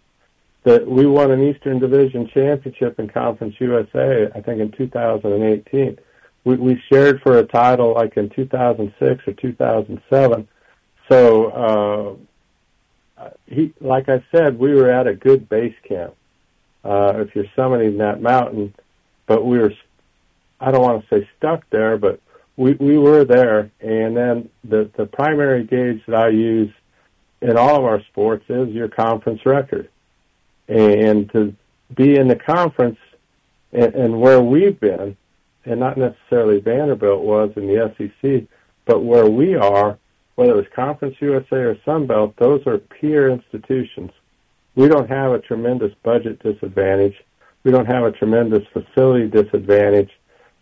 That we won an Eastern Division championship in Conference USA, I think in 2018 we, we shared for a title like in 2006 or 2007. So, uh, he, like I said, we were at a good base camp. Uh, if you're summiting that mountain, but we were, I don't want to say stuck there, but we, we were there. And then the, the primary gauge that I use in all of our sports is your conference record. And to be in the conference and, and where we've been, and not necessarily Vanderbilt was in the SEC, but where we are, whether it's Conference USA or Sunbelt, those are peer institutions. We don't have a tremendous budget disadvantage. We don't have a tremendous facility disadvantage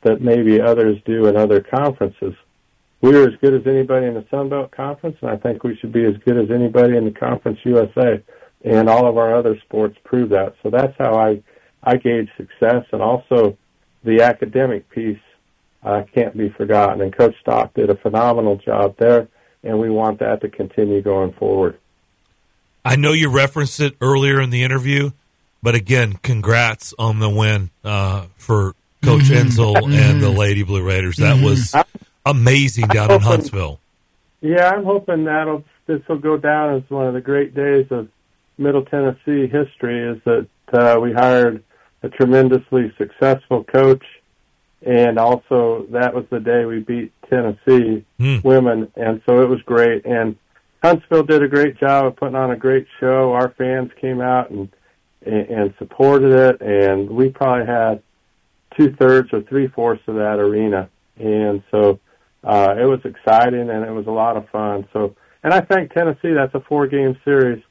that maybe others do in other conferences. We're as good as anybody in the Sunbelt Conference, and I think we should be as good as anybody in the Conference USA. And all of our other sports prove that. So that's how I I gauge success, and also the academic piece uh, can't be forgotten. And Coach Stock did a phenomenal job there, and we want that to continue going forward. I know you referenced it earlier in the interview, but again, congrats on the win uh, for Coach mm-hmm. And the mm-hmm. Lady Blue Raiders. That mm-hmm. was amazing down in Huntsville. Yeah, I'm hoping that'll this will go down as one of the great days of Middle Tennessee history. Is that uh, we hired a tremendously successful coach, and also that was the day we beat Tennessee mm. women, and so it was great. And Huntsville did a great job of putting on a great show. Our fans came out and and supported it, and we probably had two thirds or three fourths of that arena, and so uh, it was exciting and it was a lot of fun. So, and I think Tennessee that's a four game series.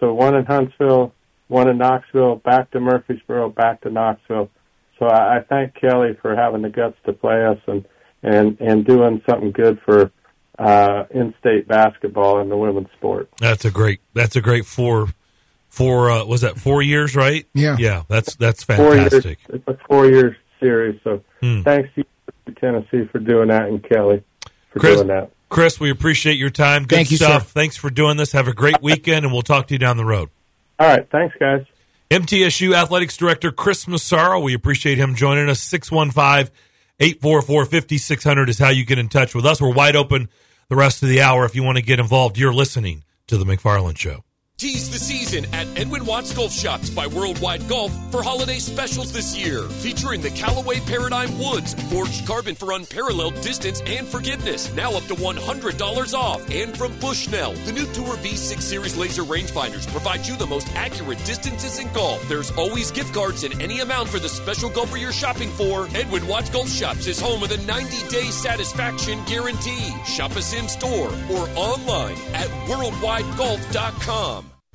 So one in Huntsville, one in Knoxville, back to Murfreesboro, back to Knoxville. So I, I thank Kelly for having the guts to play us and and and doing something good for uh, in-state basketball and the women's sport. That's a great. That's a great four. Four uh, was that four years, right? Yeah, yeah. That's that's fantastic. Four years, it's a four-year series. So hmm. thanks to Tennessee for doing that, and Kelly for Chris, doing that. Chris, we appreciate your time. Good Thank stuff. You, Thanks for doing this. Have a great weekend, and we'll talk to you down the road. All right. Thanks, guys. MTSU Athletics Director Chris Massaro. We appreciate him joining us. 615 844 5600 is how you get in touch with us. We're wide open the rest of the hour if you want to get involved. You're listening to The McFarland Show. Tease the season at Edwin Watts Golf Shops by Worldwide Golf for holiday specials this year. Featuring the Callaway Paradigm Woods, forged carbon for unparalleled distance and forgiveness. Now up to $100 off. And from Bushnell, the new Tour V6 Series laser rangefinders provide you the most accurate distances in golf. There's always gift cards in any amount for the special golfer you're shopping for. Edwin Watts Golf Shops is home of a 90 day satisfaction guarantee. Shop us in store or online at worldwidegolf.com.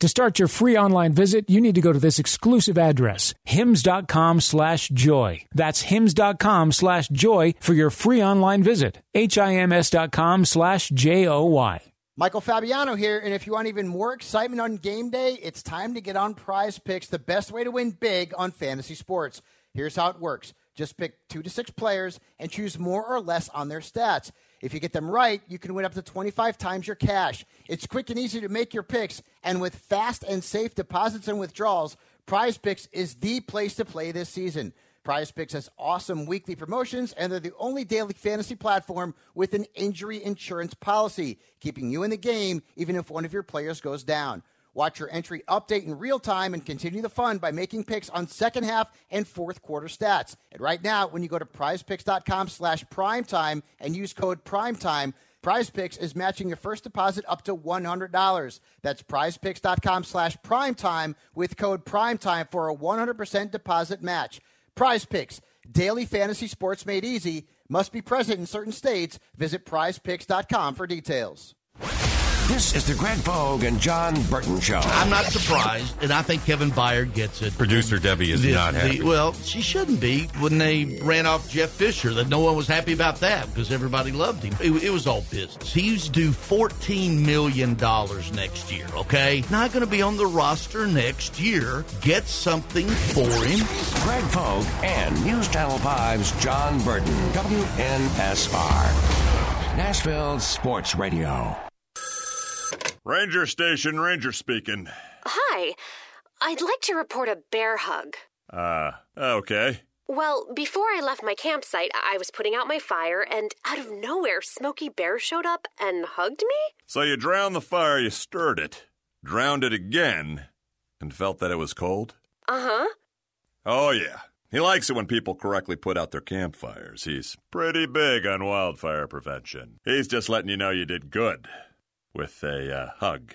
To start your free online visit, you need to go to this exclusive address, hims.com slash joy. That's hims.com slash joy for your free online visit. H-I-M-S.com slash J-O-Y. Michael Fabiano here, and if you want even more excitement on game day, it's time to get on prize picks, the best way to win big on fantasy sports. Here's how it works just pick two to six players and choose more or less on their stats. If you get them right, you can win up to 25 times your cash. It's quick and easy to make your picks, and with fast and safe deposits and withdrawals, Prize Picks is the place to play this season. Prize Picks has awesome weekly promotions, and they're the only daily fantasy platform with an injury insurance policy, keeping you in the game even if one of your players goes down. Watch your entry update in real time and continue the fun by making picks on second half and fourth quarter stats. And right now, when you go to prizepicks.com slash primetime and use code primetime, PrizePicks is matching your first deposit up to $100. That's prizepicks.com slash primetime with code primetime for a 100% deposit match. PrizePicks, daily fantasy sports made easy, must be present in certain states. Visit prizepicks.com for details. This is the Greg Pogue and John Burton Show. I'm not surprised, and I think Kevin Byard gets it. Producer Debbie is The- not the- happy. well, she shouldn't be when they ran off Jeff Fisher. That no one was happy about that because everybody loved him. It, it was all business. He's due fourteen million dollars next year. Okay, not going to be on the roster next year. Get something for him. Greg Pogue and News Channel 5's John Burton. WNSR. Nashville Sports Radio. Ranger Station, Ranger speaking. Hi. I'd like to report a bear hug. Uh, okay. Well, before I left my campsite, I was putting out my fire, and out of nowhere, Smokey Bear showed up and hugged me? So you drowned the fire, you stirred it, drowned it again, and felt that it was cold? Uh huh. Oh, yeah. He likes it when people correctly put out their campfires. He's pretty big on wildfire prevention. He's just letting you know you did good with a uh, hug.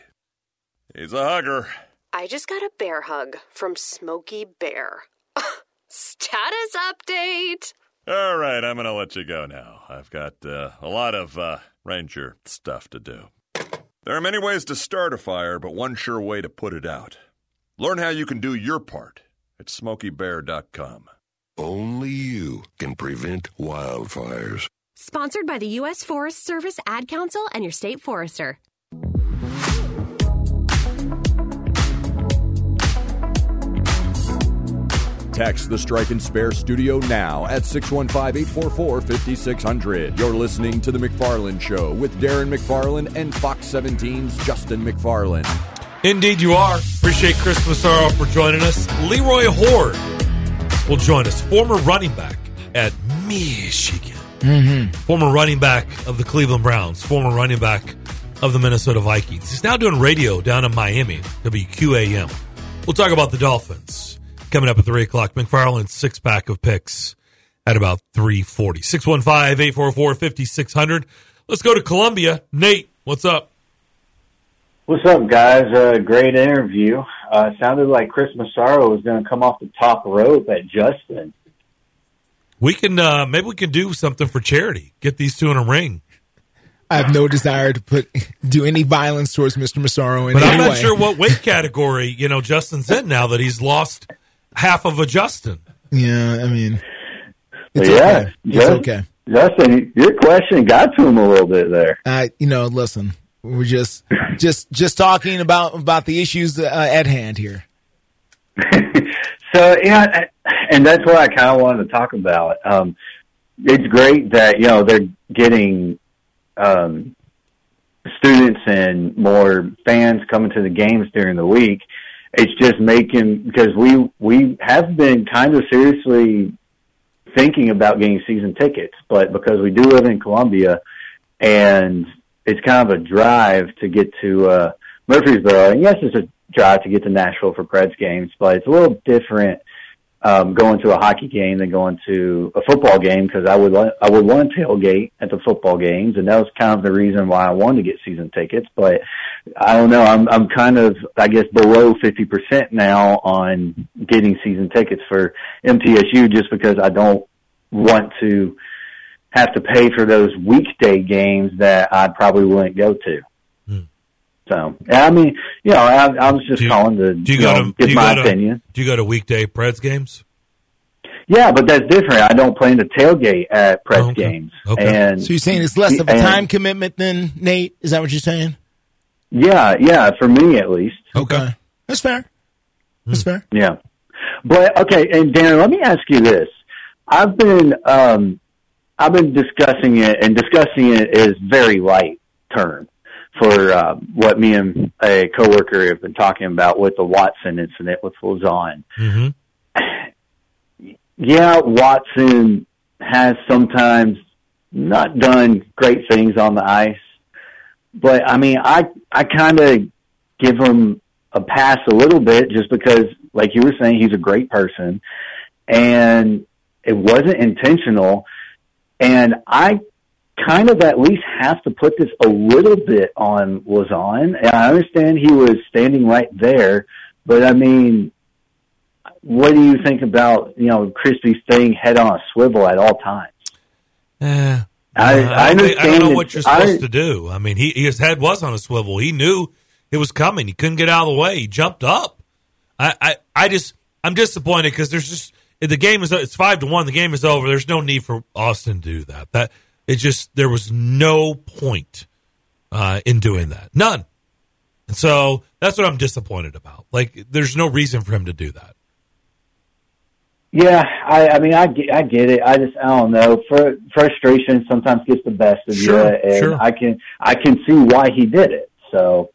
He's a hugger. I just got a bear hug from Smokey Bear. Status update! All right, I'm going to let you go now. I've got uh, a lot of uh, ranger stuff to do. There are many ways to start a fire, but one sure way to put it out. Learn how you can do your part at smokeybear.com. Only you can prevent wildfires. Sponsored by the U.S. Forest Service Ad Council and your state forester. Text the Strike and Spare studio now at 615 844 5600. You're listening to The McFarland Show with Darren McFarland and Fox 17's Justin McFarland. Indeed, you are. Appreciate Chris Massaro for joining us. Leroy Hoard will join us, former running back at Michigan, Mm-hmm. former running back of the Cleveland Browns, former running back of the Minnesota Vikings. He's now doing radio down in Miami, WQAM. We'll talk about the Dolphins coming up at 3 o'clock. McFarland's six pack of picks at about 340. 615 844 5600. Let's go to Columbia. Nate, what's up? What's up, guys? Uh, great interview. Uh, sounded like Chris Massaro was going to come off the top rope at Justin. We can uh, maybe we can do something for charity. Get these two in a ring. I have no desire to put do any violence towards Mr. Massaro in But any I'm not way. sure what weight category you know Justin's in now that he's lost half of a Justin. Yeah, I mean, But it's yeah, okay. It's Just- okay. Justin, your question got to him a little bit there. Uh, you know, listen, we're just just just talking about about the issues uh, at hand here. So yeah, and that's what I kind of wanted to talk about. Um, it's great that you know they're getting um, students and more fans coming to the games during the week. It's just making because we we have been kind of seriously thinking about getting season tickets, but because we do live in Columbia and it's kind of a drive to get to uh, Murfreesboro, and yes, it's a drive to get to Nashville for Preds games, but it's a little different um, going to a hockey game than going to a football game because I would I would want to tailgate at the football games, and that was kind of the reason why I wanted to get season tickets. But I don't know, I'm I'm kind of I guess below fifty percent now on getting season tickets for MTSU just because I don't want to have to pay for those weekday games that I probably wouldn't go to. So, yeah, I mean, you know, I, I was just calling to Do you you go know, to give do you my go to, opinion. Do you go to weekday Preds games? Yeah, but that's different. I don't plan to tailgate at Preds games. Okay. And so you're saying it's less of a and- time commitment than Nate? Is that what you're saying? Yeah, yeah, for me at least. Okay, that's fair. That's fair. Yeah. But okay, and Darren, let me ask you this. I've been um I've been discussing it and discussing it is very light term for uh, what me and a coworker have been talking about with the Watson incident with Lauzon. Mm-hmm. yeah, Watson has sometimes not done great things on the ice, but I mean, I I kind of give him a pass a little bit just because, like you were saying, he's a great person, and it wasn't intentional, and I kind of at least have to put this a little bit on Lauzon, and I understand he was standing right there, but I mean, what do you think about you know Crispy staying head on a swivel at all times? Eh, I, I don't understand. I don't know what you're I- supposed to do. I mean, he his head was on a swivel. He knew it was coming. He couldn't get out of the way. He jumped up. I I, I just I'm disappointed because there's just the game is it's five to one. The game is over. There's no need for Austin to do that. That it just there was no point uh, in doing that. None. And so that's what I'm disappointed about. Like, there's no reason for him to do that. Yeah, I, I mean, I get, I get it. I just, I don't know. Fr- frustration sometimes gets the best of Sure, you, and sure. I can, I can see why he did it. So,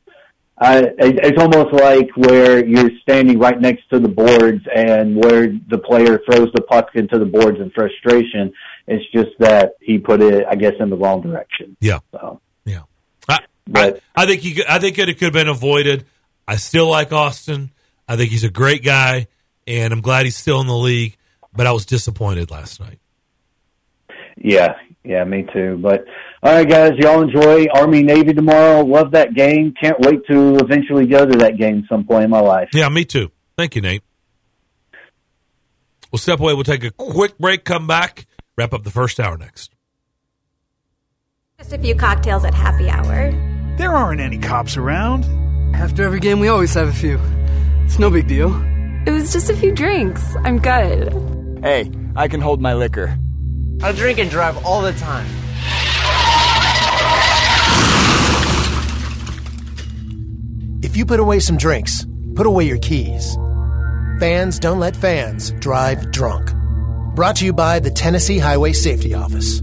I, it's almost like where you're standing right next to the boards, and where the player throws the puck into the boards in frustration. It's just that he put it, I guess, in the wrong direction. Yeah. So, yeah. I, I, I think he. I think it could have been avoided. I still like Austin. I think he's a great guy, and I'm glad he's still in the league. But I was disappointed last night. Yeah, yeah, me too. But all right, guys, y'all enjoy Army Navy tomorrow. Love that game. Can't wait to eventually go to that game some point in my life. Yeah, me too. Thank you, Nate. We'll step away. We'll take a quick break. Come back. Wrap up the first hour next. Just a few cocktails at happy hour. There aren't any cops around. After every game, we always have a few. It's no big deal. It was just a few drinks. I'm good. Hey, I can hold my liquor. I drink and drive all the time. If you put away some drinks, put away your keys. Fans don't let fans drive drunk. Brought to you by the Tennessee Highway Safety Office.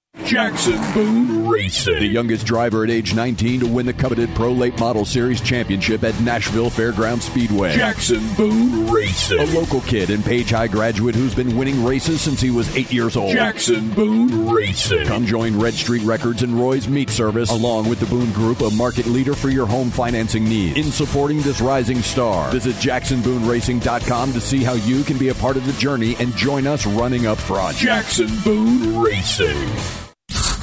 Jackson Boone Racing. The youngest driver at age 19 to win the coveted Pro Late Model Series championship at Nashville Fairground Speedway. Jackson Boone Racing. A local kid and Page High graduate who's been winning races since he was eight years old. Jackson Boone Racing. Come join Red Street Records and Roy's Meat Service along with the Boone Group, a market leader for your home financing needs. In supporting this rising star, visit jacksonbooneracing.com to see how you can be a part of the journey and join us running up front. Jackson Boone Racing.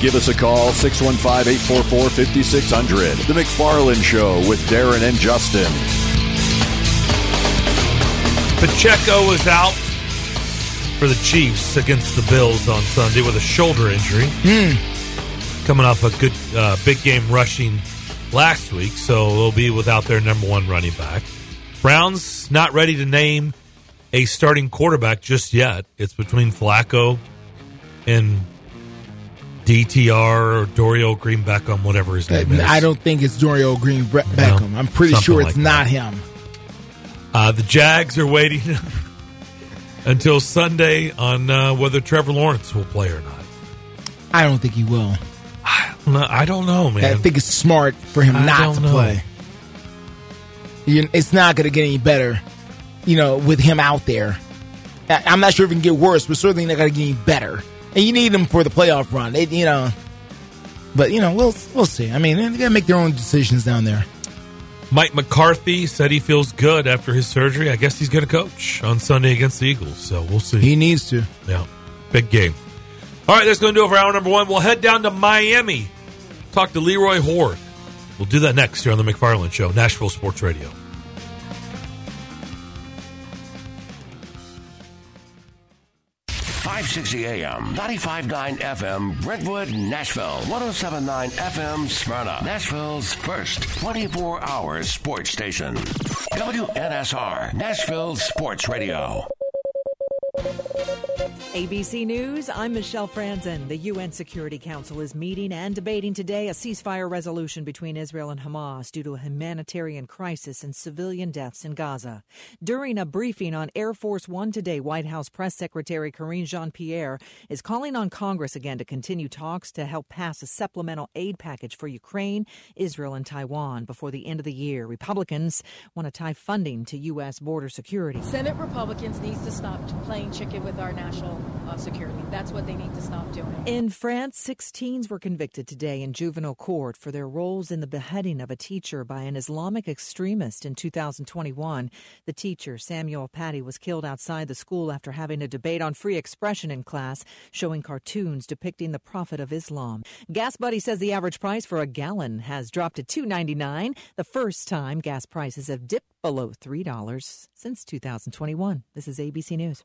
Give us a call, 615 844 5600. The McFarland Show with Darren and Justin. Pacheco is out for the Chiefs against the Bills on Sunday with a shoulder injury. Coming off a good uh, big game rushing last week, so they'll be without their number one running back. Browns not ready to name a starting quarterback just yet. It's between Flacco and DTR or Dorio Green Beckham, whatever his name is. I don't think it's Dorio Green Bre- Beckham. I'm pretty sure it's like not him. Uh, the Jags are waiting until Sunday on uh, whether Trevor Lawrence will play or not. I don't think he will. No, I don't know, man. I think it's smart for him I not don't to know. play. You- It's not going to get any better, you know, with him out there. I- I'm not sure if it can get worse, but certainly not going to get any better. And you need them for the playoff run, It- you know. But you know, we'll we'll see. I mean, they got to make their own decisions down there. Mike McCarthy said he feels good after his surgery. I guess he's going to coach on Sunday against the Eagles, so we'll see. He needs to. Yeah, big game. All right, that's going to do it for hour number one. We'll head down to Miami, talk to Leroy Hoard. We'll do that next here on the McFarland Show, Nashville Sports Radio. Five sixty AM, 95.9 FM, Brentwood, Nashville, 107.9 FM, Smyrna, Nashville's first 24 hour sports station. WNSR, Nashville Sports Radio. ABC News, I'm Michelle Franzen. The UN Security Council is meeting and debating today a ceasefire resolution between Israel and Hamas due to a humanitarian crisis and civilian deaths in Gaza. During a briefing on Air Force One today, White House Press Secretary Karine Jean Pierre is calling on Congress again to continue talks to help pass a supplemental aid package for Ukraine, Israel, and Taiwan before the end of the year. Republicans want to tie funding to U.S. border security. Senate Republicans needs to stop playing chicken with our national uh, security. That's what they need to stop doing. In France, six teens were convicted today in juvenile court for their roles in the beheading of a teacher by an Islamic extremist in 2021. The teacher, Samuel Paty, was killed outside the school after having a debate on free expression in class, showing cartoons depicting the Prophet of Islam. Gas Buddy says the average price for a gallon has dropped to $2.99, the first time gas prices have dipped below $3 since 2021. This is ABC News.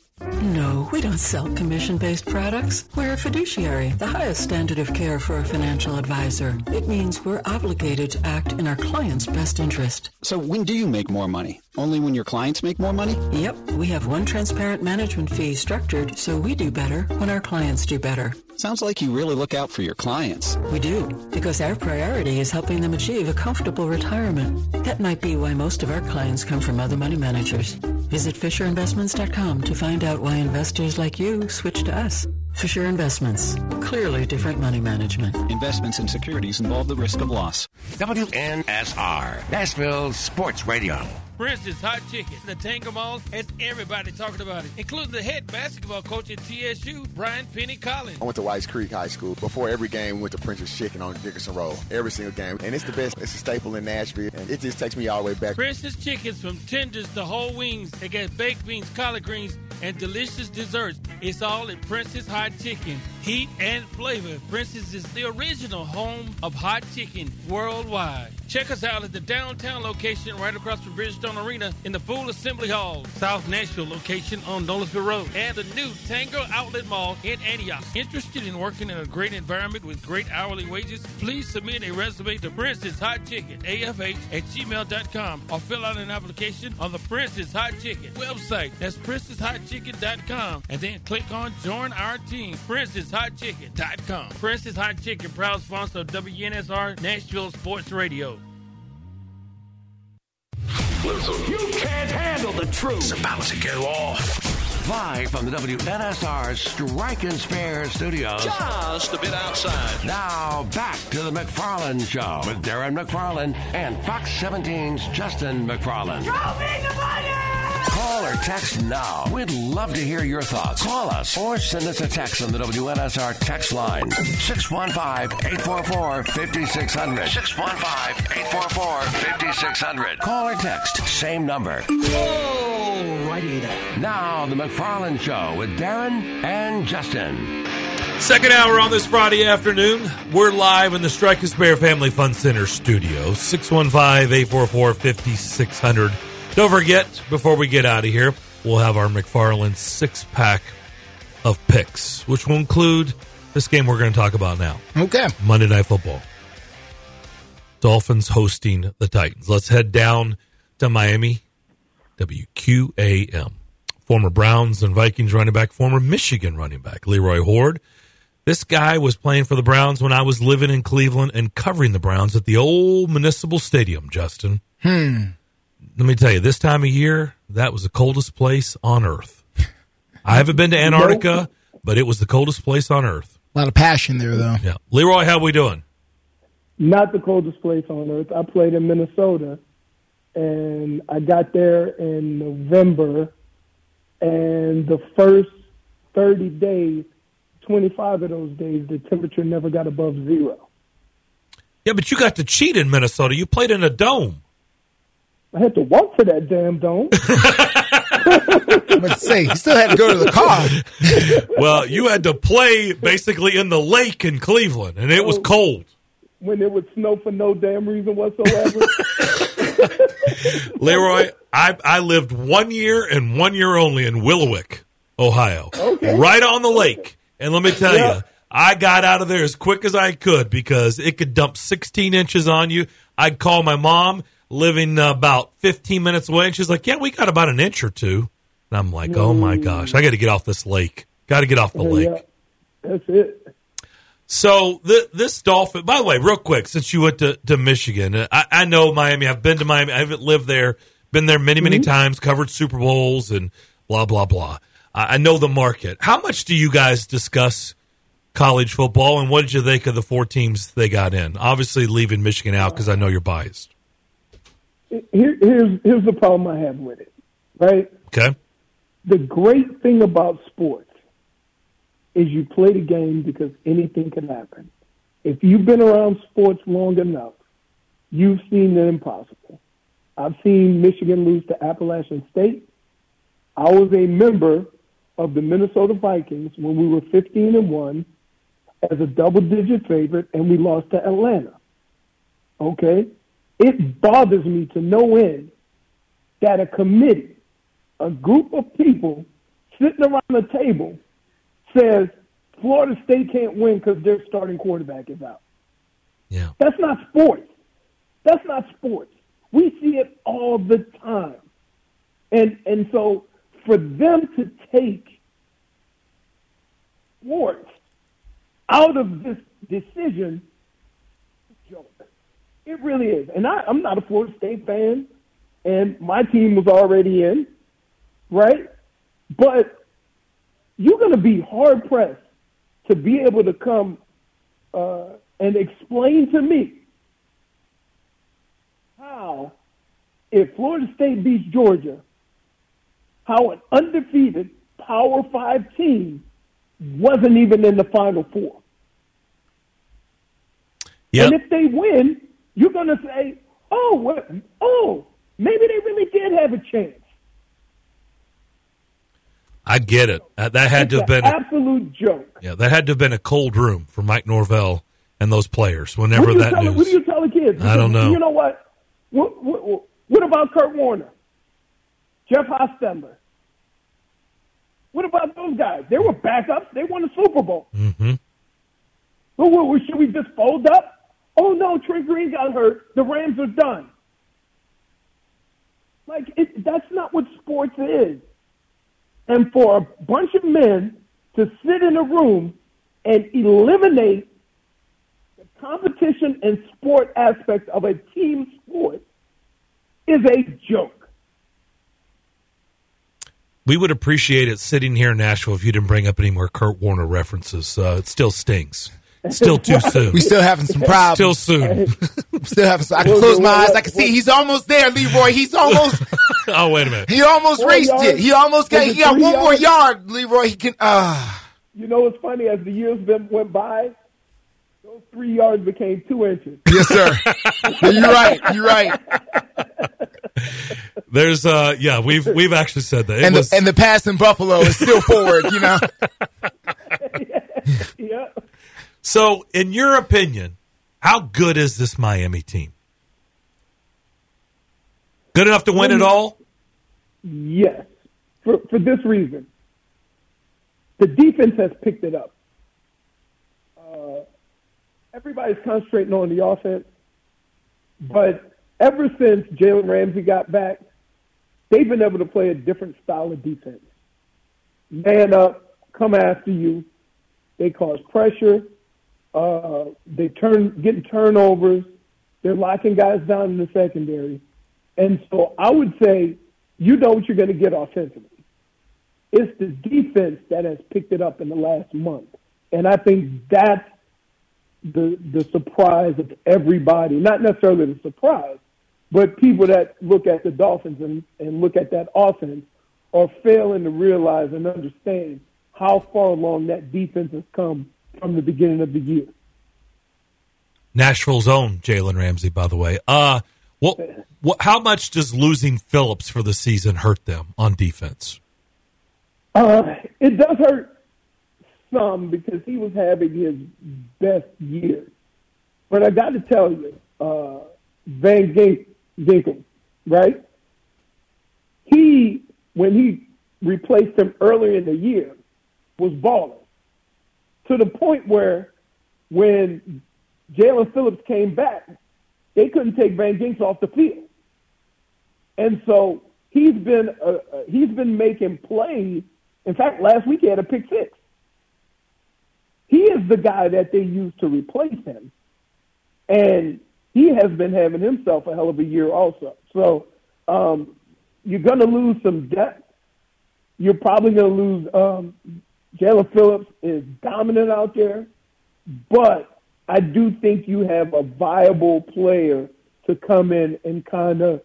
No, we don't sell commission-based products. We're a fiduciary, the highest standard of care for a financial advisor. It means we're obligated to act in our client's best interest. So when do you make more money? Only when your clients make more money? Yep, we have one transparent management fee structured so we do better when our clients do better. Sounds like you really look out for your clients. We do, because our priority is helping them achieve a comfortable retirement. That might be why most of our clients come from other money managers. Visit FisherInvestments.com to find out why investors like you switch to us. Fisher Investments. Clearly different money management. Investments in securities involve the risk of loss. WNSR, Nashville Sports Radio. Prince's Hot Chicken, the Tanger Mall has everybody talking about it, including the head basketball coach at TSU, Brian Penny Collins. I went to Whites Creek High School. Before every game, we went to Prince's Chicken on Dickerson Road. Every single game. And it's the best. It's a staple in Nashville. And it just takes me all the way back. Prince's Chickens from tenders to whole wings. They got baked beans, collard greens, and delicious desserts. It's all at Prince's Hot Chicken. Heat and flavor. Prince's is the original home of hot chicken worldwide. Check us out at the downtown location right across from Bridgestone Arena in the Full Assembly Hall, South Nashville location on Nolensville Road, and the new Tanger Outlet Mall in Antioch. Interested in working in a great environment with great hourly wages? Please submit a resume to Prince's Hot Chicken, AFH at gmail.com, or fill out an application on the Prince's Hot Chicken website. That's princeshotchicken.com, and then click on Join Our Team, princeshotchicken.com. Prince's Hot Chicken, proud sponsor of WNSR Nashville Sports Radio. Listen, you can't handle the truth. It's about to go off. Live from the WNSR Strike and Spare Studios. Just a bit outside. Now back to the McFarland Show with Darren McFarland and Fox 17's Justin McFarland. Throw me the money! Call or text now. We'd love to hear your thoughts. Call us or send us a text on the WNSR text line 615-844-5600. 615-844-5600. Call or text, same number. Alrighty then. Now the McFarland Show with Darren and Justin. Second hour on this Friday afternoon. We're live in the Strike and Spare Family Fun Center studio. 615-844-5600. Don't forget, before we get out of here, we'll have our McFarland six pack of picks, which will include this game we're going to talk about now. Okay. Monday Night Football. Dolphins hosting the Titans. Let's head down to Miami. WQAM. Former Browns and Vikings running back, former Michigan running back, Leroy Hoard. This guy was playing for the Browns when I was living in Cleveland and covering the Browns at the old municipal stadium, Justin. Hmm. Let me tell you, this time of year, that was the coldest place on earth. I haven't been to Antarctica, but it was the coldest place on earth. A lot of passion there, though. Yeah. Leroy, how we doing? Not the coldest place on earth. I played in Minnesota, and I got there in November, and the first 30 days, 25 of those days, the temperature never got above zero. Yeah, but you got to cheat in Minnesota. You played in a dome. I had to walk to that damn dome. Let's say you still had to go to the car. well, you had to play basically in the lake in Cleveland, and it was oh. cold. When it would snow for no damn reason whatsoever. Leroy, I I lived one year and one year only in Willowick, Ohio, Okay. right on the lake. And let me tell Yeah. you, I got out of there as quick as I could because it could dump 16 inches on you. I'd call my mom, living about 15 minutes away, and she's like, "Yeah, we got about an inch or two. And I'm like, "Oh my gosh, I got to get off this lake. Got to get off the lake." Yeah, that's it. So th- this dolphin. By the way, real quick, since you went to, to Michigan, uh, I, I know Miami. I've been to Miami. I haven't lived there. Been there many, many times. Covered Super Bowls and blah blah blah. I I know the market. How much do you guys discuss college football, and what did you think of the four teams they got in? Obviously, leaving Michigan out because I know you're biased. Here, here's here's the problem I have with it. Right. Okay. The great thing about sports is you play the game because anything can happen. If you've been around sports long enough, you've seen the impossible. I've seen Michigan lose to Appalachian State. I was a member of the Minnesota Vikings when we were 15 and 1 as a double digit favorite and we lost to Atlanta. Okay? It bothers me to no end that a committee, a group of people sitting around the table says Florida State can't win because their starting quarterback is out. Yeah. That's not sports. That's not sports. We see it all the time. And and so for them to take sports out of this decision. It really is. And I, I'm not a Florida State fan, and my team was already in, right? But you're going to be hard pressed to be able to come uh, and explain to me how, if Florida State beats Georgia, how an undefeated Power Five team wasn't even in the Final Four. Yep. And if they win, you're going to say, "Oh, what, oh, maybe they really did have a chance." I get it. Uh, that had to have been an absolute joke. yeah, that had to have been a cold room for Mike Norvell and those players whenever what that tell, news. What do you tell the kids? I don't know. You know what? What, what? what about Kurt Warner? Jeff Hostetler? What about those guys? They were backups. They won the Super Bowl. Mm-hmm. Should we just fold up? Oh no, Trent Green got hurt. The Rams are done. Like it, that's not what sports is. And for a bunch of men to sit in a room and eliminate the competition and sport aspect of a team sport is a joke. We would appreciate it sitting here in Nashville if you didn't bring up any more Kurt Warner references. Uh, it still stings. It's still too soon. We still having some problems. Still soon. Still having some. I can close my eyes. I can see he's almost there, Leroy. He's almost. oh wait a minute. He almost Four raced yards. it. He almost got. Was He got three one more yard, Leroy. He can. Ah. You know what's funny? As the years been, went by, those three yards became two inches. Yes, sir. You're right. You're right. There's uh yeah, we've we've actually said that. It And was, the and the pass in Buffalo is still forward. You know. yeah. So in your opinion, how good is this Miami team? Good enough to win it all? Yes, for for this reason, the defense has picked it up. Uh, everybody's concentrating on the offense, but ever since Jalen Ramsey got back, they've been able to play a different style of defense. Man up, come after you. They cause pressure. Uh, they turn getting turnovers. They're locking guys down in the secondary. And so I would say you know what you're going to get offensively. It's the defense that has picked it up in the last month. And I think that's the the surprise of everybody. Not necessarily the surprise, but people that look at the Dolphins and, and look at that offense are failing to realize and understand how far along that defense has come from the beginning of the year. Nashville's own Jalen Ramsey, by the way. Uh what, what how much does losing Phillips for the season hurt them on defense? Uh, it does hurt some because he was having his best year. But I got to tell you, uh, Van Gink, Ginkel, right? He, when he replaced him earlier in the year, was balling to the point where when Jaelan Phillips came back, they couldn't take Van Ginks off the field. And so he's been uh, uh, he's been making plays. In fact, last week he had a pick six. He is the guy that they used to replace him, and he has been having himself a hell of a year also. So um, you're going to lose some depth. You're probably going to lose. Um, Jaelan Phillips is dominant out there, but I do think you have a viable player to come in and kind of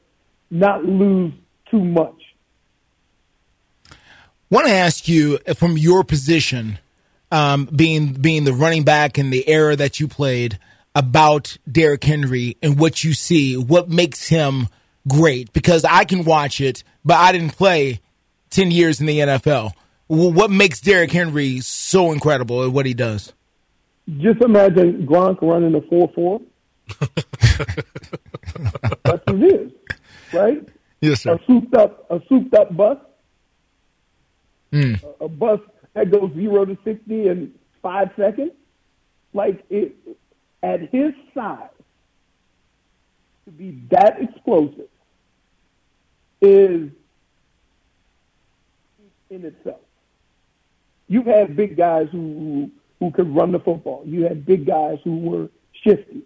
not lose too much. want to ask you from your position, um, being being the running back in the era that you played, about Derrick Henry and what you see, what makes him great. Because I can watch it, but I didn't play 10 years in the NFL. What makes Derrick Henry so incredible at what he does? Just imagine Gronk running a four four. That's what it is, right? Yes, sir. A souped up, a souped up bus, Mm. a, a bus that goes zero to sixty in five seconds. Like it, at his size, to be that explosive is in itself. You've had big guys who, who who could run the football. You had big guys who were shifty.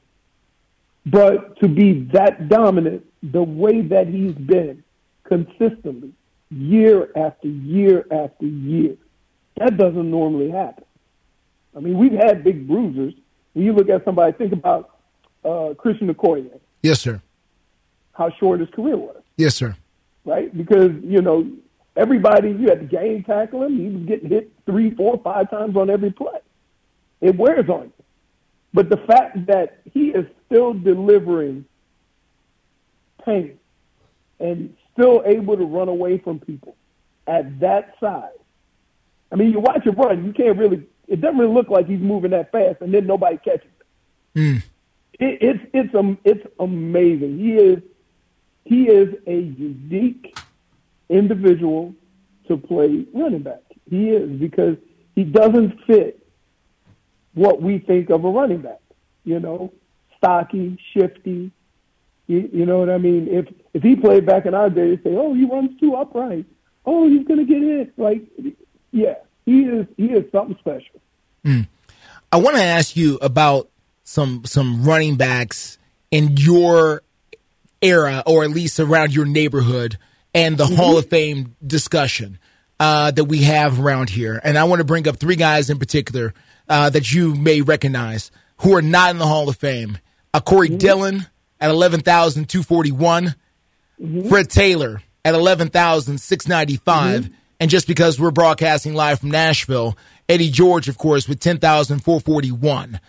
But to be that dominant the way that he's been consistently, year after year after year, that doesn't normally happen. I mean, we've had big bruisers. When you look at somebody, think about uh, Christian Okoye, Yes, sir. how short his career was, Yes, sir. right? Because, you know, everybody, you had to game tackle him. He was getting hit three, four, five times on every play. It wears on you. But the fact that he is still delivering pain and still able to run away from people at that size. I mean, you watch him run, you can't really, it doesn't really look like he's moving that fast and then nobody catches him. It, it's, it's, um, it's amazing. He is, he is a unique individual to play running back. He is because he doesn't fit what we think of a running back. You know, stocky, shifty. You, you know what I mean? If if he played back in our day, they say, "Oh, he runs too upright. Oh, he's going to get hit." Like, yeah, he is. He is something special. Hmm. I want to ask you about some some running backs in your era, or at least around your neighborhood, and the Hall of Fame discussion uh, that we have around here. And I want to bring up three guys in particular uh, that you may recognize who are not in the Hall of Fame. Uh, Corey Dillon at eleven thousand two forty one. Fred Taylor at 11,695. And just because we're broadcasting live from Nashville, Eddie George, of course, with 10,441.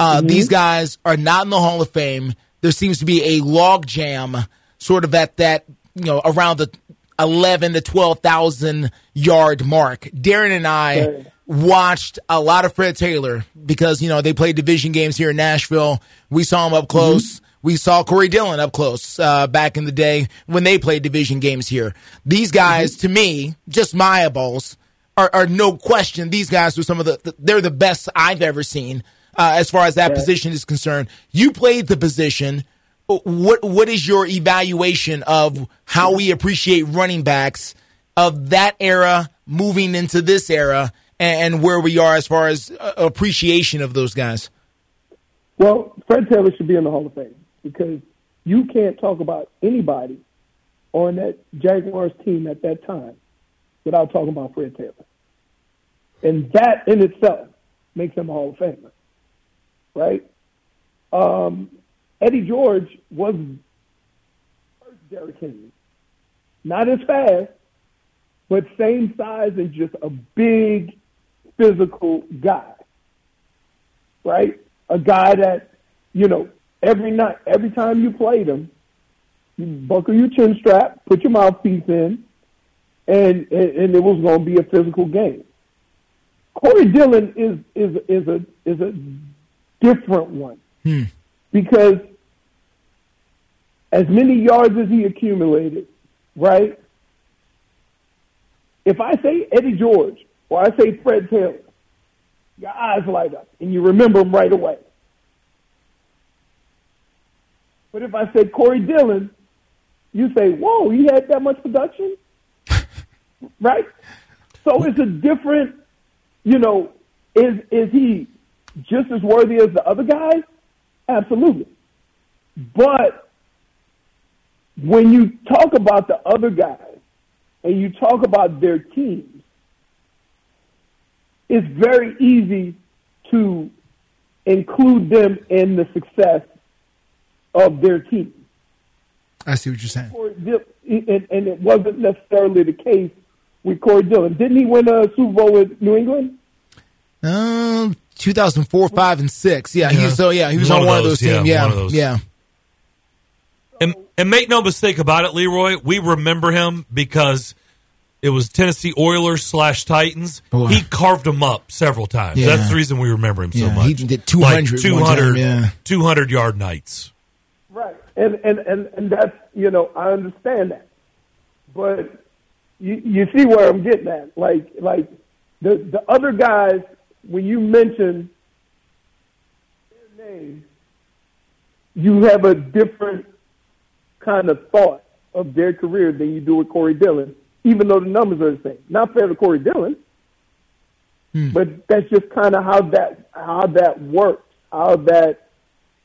Uh, These guys are not in the Hall of Fame. There seems to be a logjam sort of at that, you know, around the 11 to 12,000 yard mark. Darren and I watched a lot of Fred Taylor because, you know, they played division games here in Nashville. We saw him up close. We saw Corey Dillon up close uh, back in the day when they played division games here. These guys, to me, just my eyeballs, are, are no question. These guys are some of the, they're the best I've ever seen uh, as far as that position is concerned. You played the position. What what is your evaluation of how we appreciate running backs of that era moving into this era and, and where we are as far as uh, appreciation of those guys? Well, Fred Taylor should be in the Hall of Fame because you can't talk about anybody on that Jaguars team at that time without talking about Fred Taylor. And that in itself makes him a Hall of Famer, right? Um, Eddie George was Derrick Henry. Not as fast, but same size and just a big physical guy, right? A guy that, you know, every night, every time you played him, you buckle your chin strap, put your mouthpiece in, and and, and it was going to be a physical game. Corey Dillon is is is a is a different one hmm. because as many yards as he accumulated, right? If I say Eddie George or I say Fred Taylor, your eyes light up and you remember him right away. But if I say Corey Dillon, you say, "Whoa, he had that much production," right? So it's a different, you know. Is is he just as worthy as the other guys? Absolutely. But when you talk about the other guys and you talk about their teams, it's very easy to include them in the success of their team. I see what you're saying. And, and it wasn't necessarily the case with Corey Dillon. Didn't he win a Super Bowl with New England? Um, 2004, five, and six. Yeah, he Yeah. so yeah, he was One on of one of those, those teams. yeah, Yeah, one of those. yeah. And, and make no mistake about it, Leroy, we remember him because it was Tennessee Oilers slash Titans. Boy. He carved them up several times. Yeah. That's the reason we remember him so much. he did 200 like one time, yeah. 200 yard nights. Right. And, and, and, and that's, you know, I understand that. But you, you see where I'm getting at. Like, like the, the other guys, when you mention their names, you have a different kind of thought of their career than you do with Corey Dillon, even though the numbers are the same. Not fair to Corey Dillon, but that's just kind of how that how that works, how that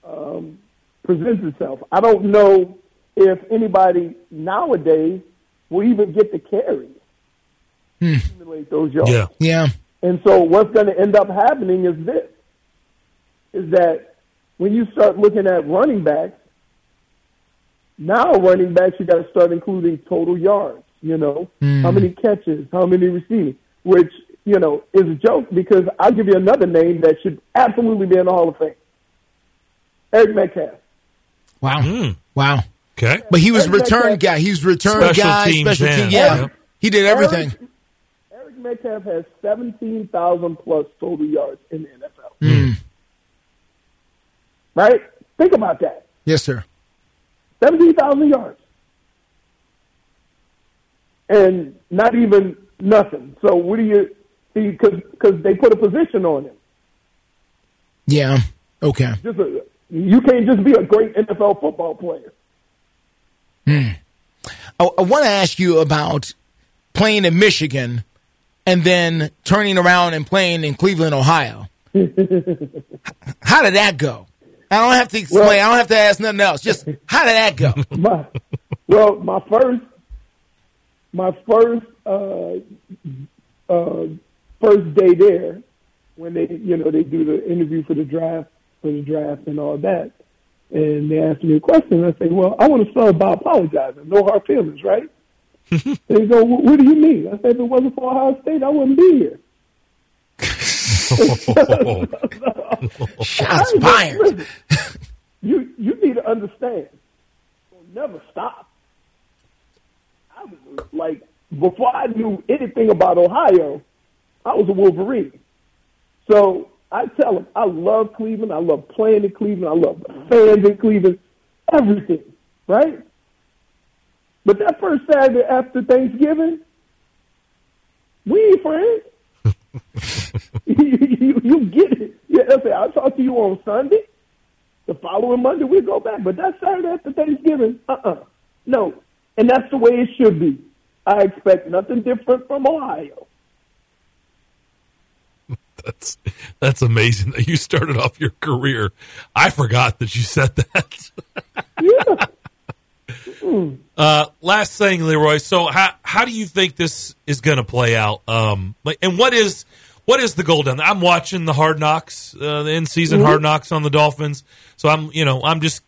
um, presents itself. I don't know if anybody nowadays will even get the carry Hmm. accumulate those yards. Yeah. Yeah. And so what's going to end up happening is this, is that when you start looking at running backs, now running backs, you got to start including total yards, you know, Mm. how many catches, how many receiving, which, you know, is a joke because I'll give you another name that should absolutely be in the Hall of Fame. Eric Metcalf. Wow. Wow. Okay. But he was Eric return Metcalf- guy. He was return Special guy, teams special team. Yeah. Yep. He did everything. Eric, Eric Metcalf has 17,000 plus total yards in the NFL. Mm. Right? Think about that. Yes, sir. 17,000 yards. And not even nothing. So what do you see? Because they put a position on him. Yeah. Okay. Just a, you can't just be a great NFL football player. Hmm. I, I want to ask you about playing in Michigan and then turning around and playing in Cleveland, Ohio. How did that go? I don't have to explain. I don't have to ask nothing else. Just how did that go? my, well, my first, my first, uh, uh, first day there, when they, you know, they do the interview for the draft, for the draft and all that, and they asked me a question. I say, well, I want to start by apologizing. No hard feelings, right? they go, what do you mean? I said, if it wasn't for Ohio State, I wouldn't be here. Shots fired. you you need to understand. Never stop. I was like before I knew anything about Ohio, I was a Wolverine. So I tell them I love Cleveland. I love playing in Cleveland. I love fans in Cleveland. Everything, right? But that first Saturday after Thanksgiving, we ain't friends. you, you, you get it. Yeah, that's it. I'll talk to you on Sunday. The following Monday we go back. But that Saturday after Thanksgiving, uh uh No. And that's the way it should be. I expect nothing different from Ohio. That's that's amazing that you started off your career. I forgot that you said that. yeah. Mm. Uh, last thing, Leroy. So how how do you think this is going to play out? Um, like, and what is what is the goal down there? I'm watching the Hard Knocks, uh, the in season Mhm. Hard Knocks on the Dolphins. So I'm you know I'm just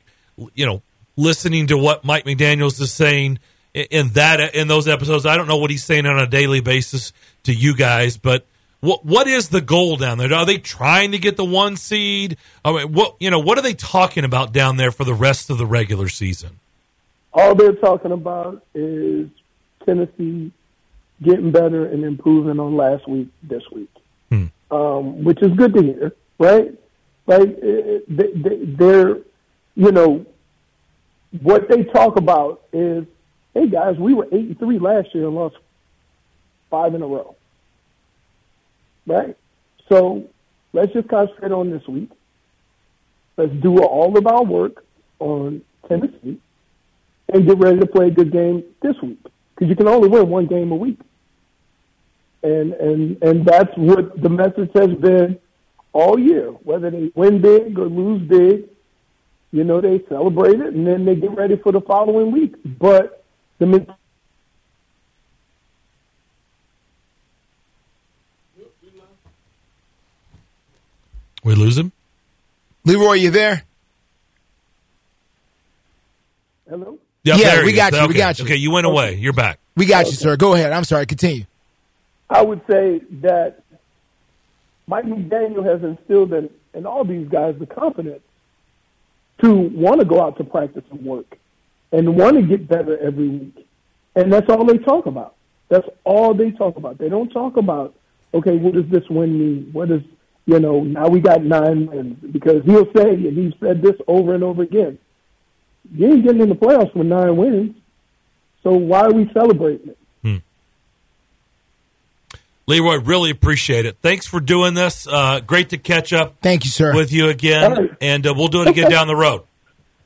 you know listening to what Mike McDaniel's is saying in, in that in those episodes. I don't know what he's saying on a daily basis to you guys, but. What what is the goal down there? Are they trying to get the one seed? I mean, what you know? What are they talking about down there for the rest of the regular season? All they're talking about is Tennessee getting better and improving on last week, this week, um, which is good to hear, right? They- they- They're, you know, what they talk about is, hey guys, we were eight and three last year and lost five in a row, right? So let's just concentrate on this week. Let's do all of our work on Tennessee and get ready to play a good game this week because you can only win one game a week. And and and that's what the message has been all year. Whether they win big or lose big, you know they celebrate it and then they get ready for the following week. But the We lose him. Leroy, you there? hello. Yeah, Yeah, we got is. you, we Okay. got you. Okay, you went away. You're back. We got you, sir. Go ahead. I'm sorry. Continue. I would say that Mike McDaniel has instilled in, in all these guys the confidence to want to go out to practice and work and want to get better every week. And that's all they talk about. That's all they talk about. They don't talk about, okay, what does this win mean? What is, you know, now we got nine wins. Because he'll say, and he's said this over and over again, you ain't getting in the playoffs with nine wins. So why are we celebrating it? Leroy, really appreciate it. Thanks for doing this. Uh, great to catch up. Thank you, sir. With you again, All right. and uh, we'll do it again down the road.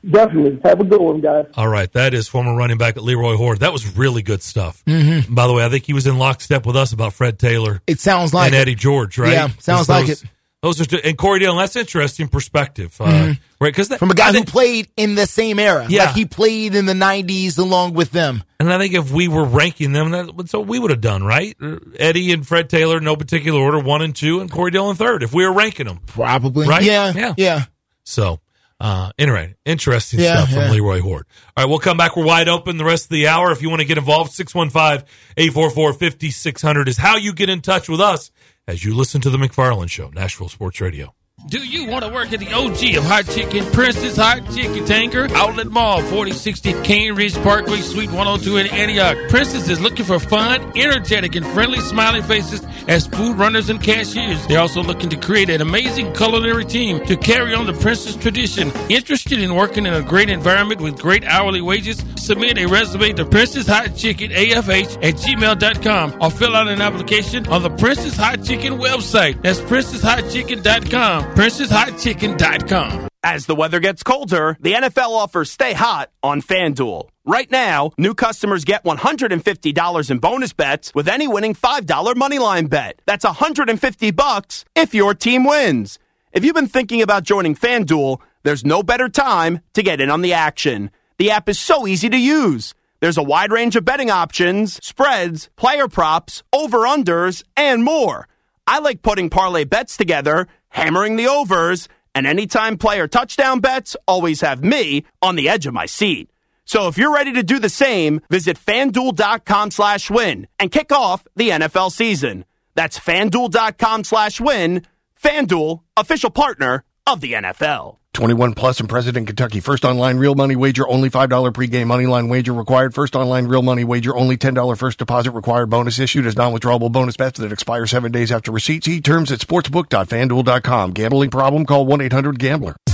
Definitely. Have a good one, guys. All right, that is former running back at Leroy Hoard. That was really good stuff. Mhm. By the way, I think he was in lockstep with us about Fred Taylor. It sounds like and it. Eddie George, right? Yeah, sounds Those- like it. Those are and Corey Dillon. That's interesting perspective, uh, Mhm. right? Because From a guy who played in the same era. Yeah. Like he played in the 90s along with them. And I think if we were ranking them, that's what we would have done, right? Eddie and Fred Taylor, no particular order, one and two, and Corey Dillon third. If we were ranking them, Probably. right? Yeah. yeah, Yeah. So, uh, anyway, interesting Yeah, stuff from yeah. Leroy Hoard. All right, we'll come back. We're wide open the rest of the hour. If you want to get involved, 615 844 5600 is how you get in touch with us as you listen to The McFarland Show, Nashville Sports Radio. Do you want to work at the OG of hot chicken, Prince's Hot Chicken Tanger, Outlet Mall, 4060 Cane Ridge Parkway, Suite 102 in Antioch? Prince's is looking for fun, energetic, and friendly smiling faces as food runners and cashiers. They're also looking to create an amazing culinary team to carry on the Prince's tradition. Interested in working in a great environment with great hourly wages? Submit a resume to Prince's Hot Chicken AFH at gmail.com or fill out an application on the Prince's Hot Chicken website. That's princeshotchicken.com. PrincesHotChicken.com. As the weather gets colder, the NFL offers Stay Hot on FanDuel. Right now, new customers get $150 in bonus bets with any winning $5 moneyline bet. That's 150 bucks if your team wins. If you've been thinking about joining FanDuel, there's no better time to get in on the action. The app is so easy to use. There's a wide range of betting options, spreads, player props, over-unders, and more. I like putting parlay bets together, hammering the overs, and anytime player touchdown bets always have me on the edge of my seat. So if you're ready to do the same, visit fanduel.com slash win and kick off the NFL season. That's fanduel.com slash win. Fanduel, official partner of the NFL. 21 plus and present in Kentucky. First online real money wager, only $5 pregame money line wager required. First online real money wager, only $10 first deposit required. Bonus issued as non-withdrawable bonus bets that expire seven days after receipt. See terms at sportsbook.fanduel.com. Gambling problem? Call 1-800-GAMBLER.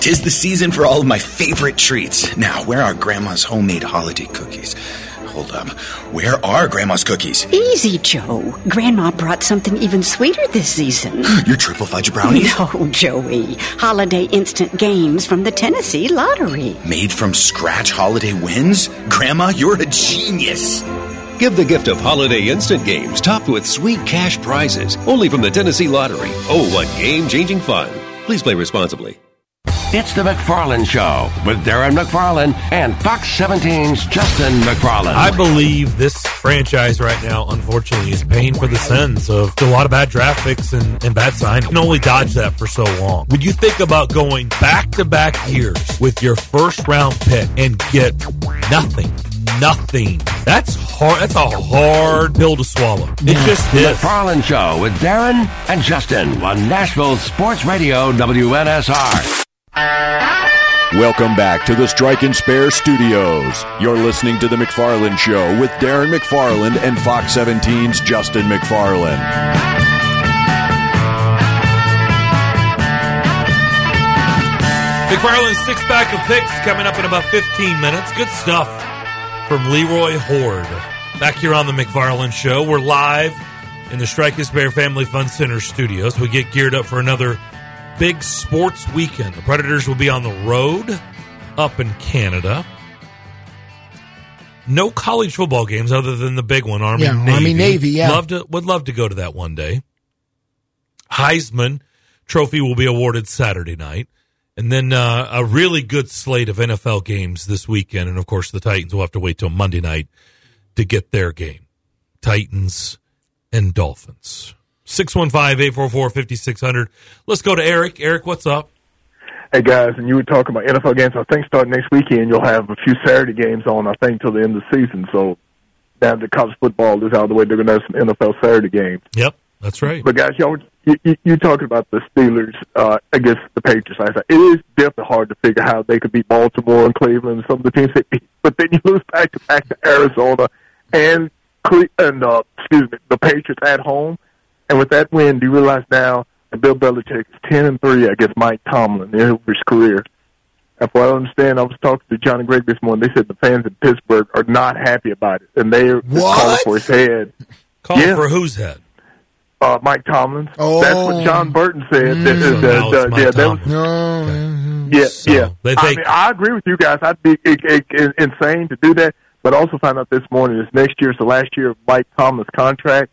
Tis the season for all of my favorite treats. Now, where are Grandma's homemade holiday cookies? Hold up. Where are Grandma's cookies? Easy, Joe. Grandma brought something even sweeter this season. Your triple fudge brownies? No, Joey. Holiday instant games from the Tennessee Lottery. Made from scratch holiday wins? Grandma, you're a genius. Give the gift of holiday instant games topped with sweet cash prizes only from the Tennessee Lottery. Oh, what game changing fun! Please play responsibly. It's the McFarland Show with Darren McFarland and Fox 17's Justin McFarland. I believe this franchise right now, unfortunately, is paying for the sins of a lot of bad draft picks and, and bad. You can only dodge that for so long. When you think about going back to back years with your first round pick and get nothing, nothing, that's hard. That's a hard pill to swallow. It just the is. McFarland Show with Darren and Justin on Nashville Sports Radio WNSR. Welcome back to the Strike and Spare Studios. You're listening to The McFarland Show with Darren McFarland and Fox 17's Justin McFarland. McFarland's six pack of picks coming up in about 15 minutes. Good stuff from Leroy Hoard. Back here on the McFarland Show, we're live in the Strike and Spare Family Fun Center studios. We get geared up for another big sports weekend. The Predators will be on the road up in Canada. No college football games other than the big one, Army Yeah, Navy. Army, Navy, yeah. Love to would love to go to that one day. Heisman Trophy will be awarded Saturday night. And then uh, a really good slate of NFL games this weekend. And of course, the Titans will have to wait till Monday night to get their game. Titans and Dolphins. 615 844 5600. Let's go to Eric. Eric, what's up? Hey guys, and you were talking about NFL games. I think starting next weekend, you'll have a few Saturday games on. I think till the end of the season. So now that college football is out of the way, they're going to have some NFL Saturday games. Yep, that's right. But guys, y'all, you, you, you talking about the Steelers uh, against the Patriots? I said it is definitely hard to figure how they could beat Baltimore and Cleveland and some of the teams they beat. But then you lose back to back to Arizona and Cle- and uh, excuse me, the Patriots at home. And with that win, do you realize now that Bill Belichick is ten and three against Mike Tomlin in his career? And from what I understand, I was talking to Johnny Gregg this morning. They said the fans in Pittsburgh are not happy about it, and they're calling for his head. Calling Yeah. for whose head? Uh, Mike Tomlin. Oh. That's what John Burton said. Mm. That- So oh, that- uh, now that- it's uh, Mike yeah, that was- Tomlin. yeah, So yeah. they I mean, I agree with you guys. I'd be i- i- i- insane to do that. But I also found out this morning is next year is the last year of Mike Tomlin's contract.